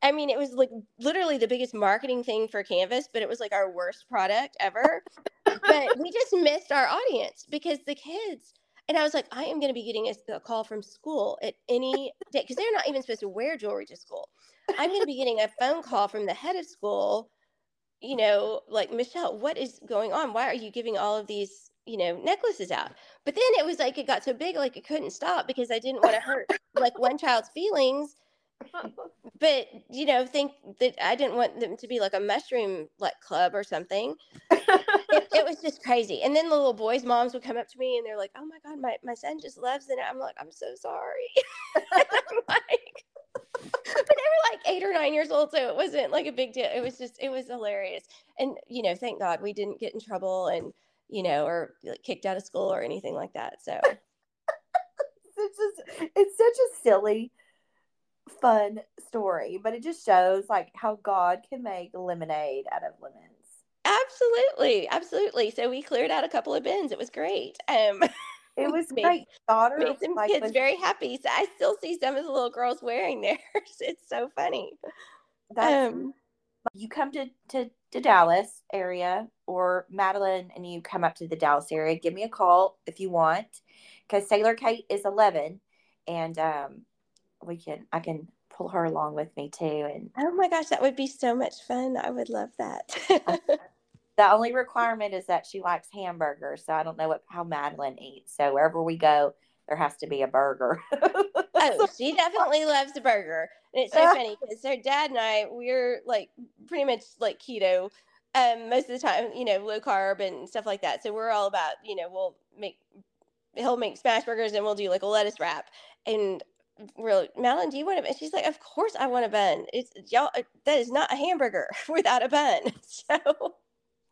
I mean, it was like literally the biggest marketing thing for Canvas, but it was like our worst product ever. but we just missed our audience because the kids, and I was like, I am going to be getting a, a, call from school at any day because they're not even supposed to wear jewelry to school. I'm going to be getting a phone call from the head of school, you know, like, Michelle, what is going on? Why are you giving all of these, you know, necklaces out? But then it was like, it got so big, like, it couldn't stop because I didn't want to hurt like one child's feelings. But, you know, think that I didn't want them to be like a mushroom like club or something. it, it, was just crazy. And then the little boys' moms would come up to me and they're like, oh my God, my, my son just loves it. I'm like, I'm so sorry. I'm like, but they were like eight or nine years old, so it wasn't like a big deal. It was just, it was hilarious. And, you know, thank God we didn't get in trouble and, you know, or like, kicked out of school or anything like that. So it's just, it's such a silly, fun story, but it just shows like how God can make lemonade out of lemons. absolutely, absolutely. So we cleared out a couple of bins. It was great. Um, It was Made- great. Daughter, made some like, kids was- very happy. So I still see some of the little girls wearing theirs. It's so funny. that's- Um, you come to, to to Dallas area or Madeline and you come up to the Dallas area, give me a call if you want, because Sailor Kate is eleven, and um, we can I can pull her along with me too. And oh my gosh, that would be so much fun. I would love that. the only requirement is that she likes hamburgers. So I don't know what how Madeline eats. So wherever we go, there has to be a burger. oh, she definitely loves a burger. And it's so funny because her dad and I, we're like pretty much like keto um, most of the time, you know, low carb and stuff like that. So we're all about, you know, we'll make, he'll make smash burgers and we'll do like a lettuce wrap. And we're like, Madeline, do you want a bun? She's like, of course I want a bun. It's y'all, uh, that is not a hamburger without a bun. So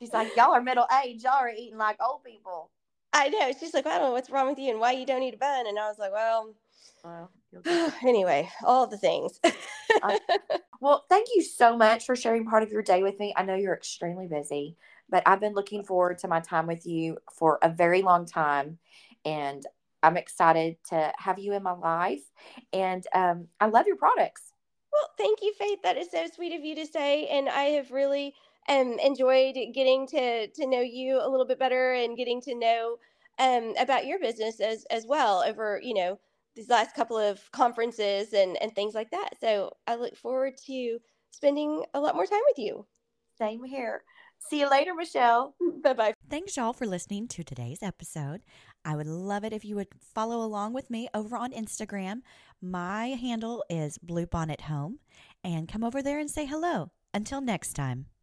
She's like, y'all are middle age. Y'all are eating like old people. I know. She's like, I don't know what's wrong with you and why you don't eat a bun. And I was like, well, Well, anyway, all the things. Well, thank you so much for sharing part of your day with me. I know you're extremely busy, but I've been looking forward to my time with you for a very long time. And I'm excited to have you in my life. And um, I love your products. Well, thank you, Faith. That is so sweet of you to say, and I have really um, enjoyed getting to to know you a little bit better and getting to know um, about your business as as well over you know these last couple of conferences and and things like that. So I look forward to spending a lot more time with you. Same here. See you later, Michelle. Bye bye. Thanks, y'all, for listening to today's episode. I would love it if you would follow along with me over on Instagram. My handle is Blue Bonnet Home, and come over there and say hello. Until next time.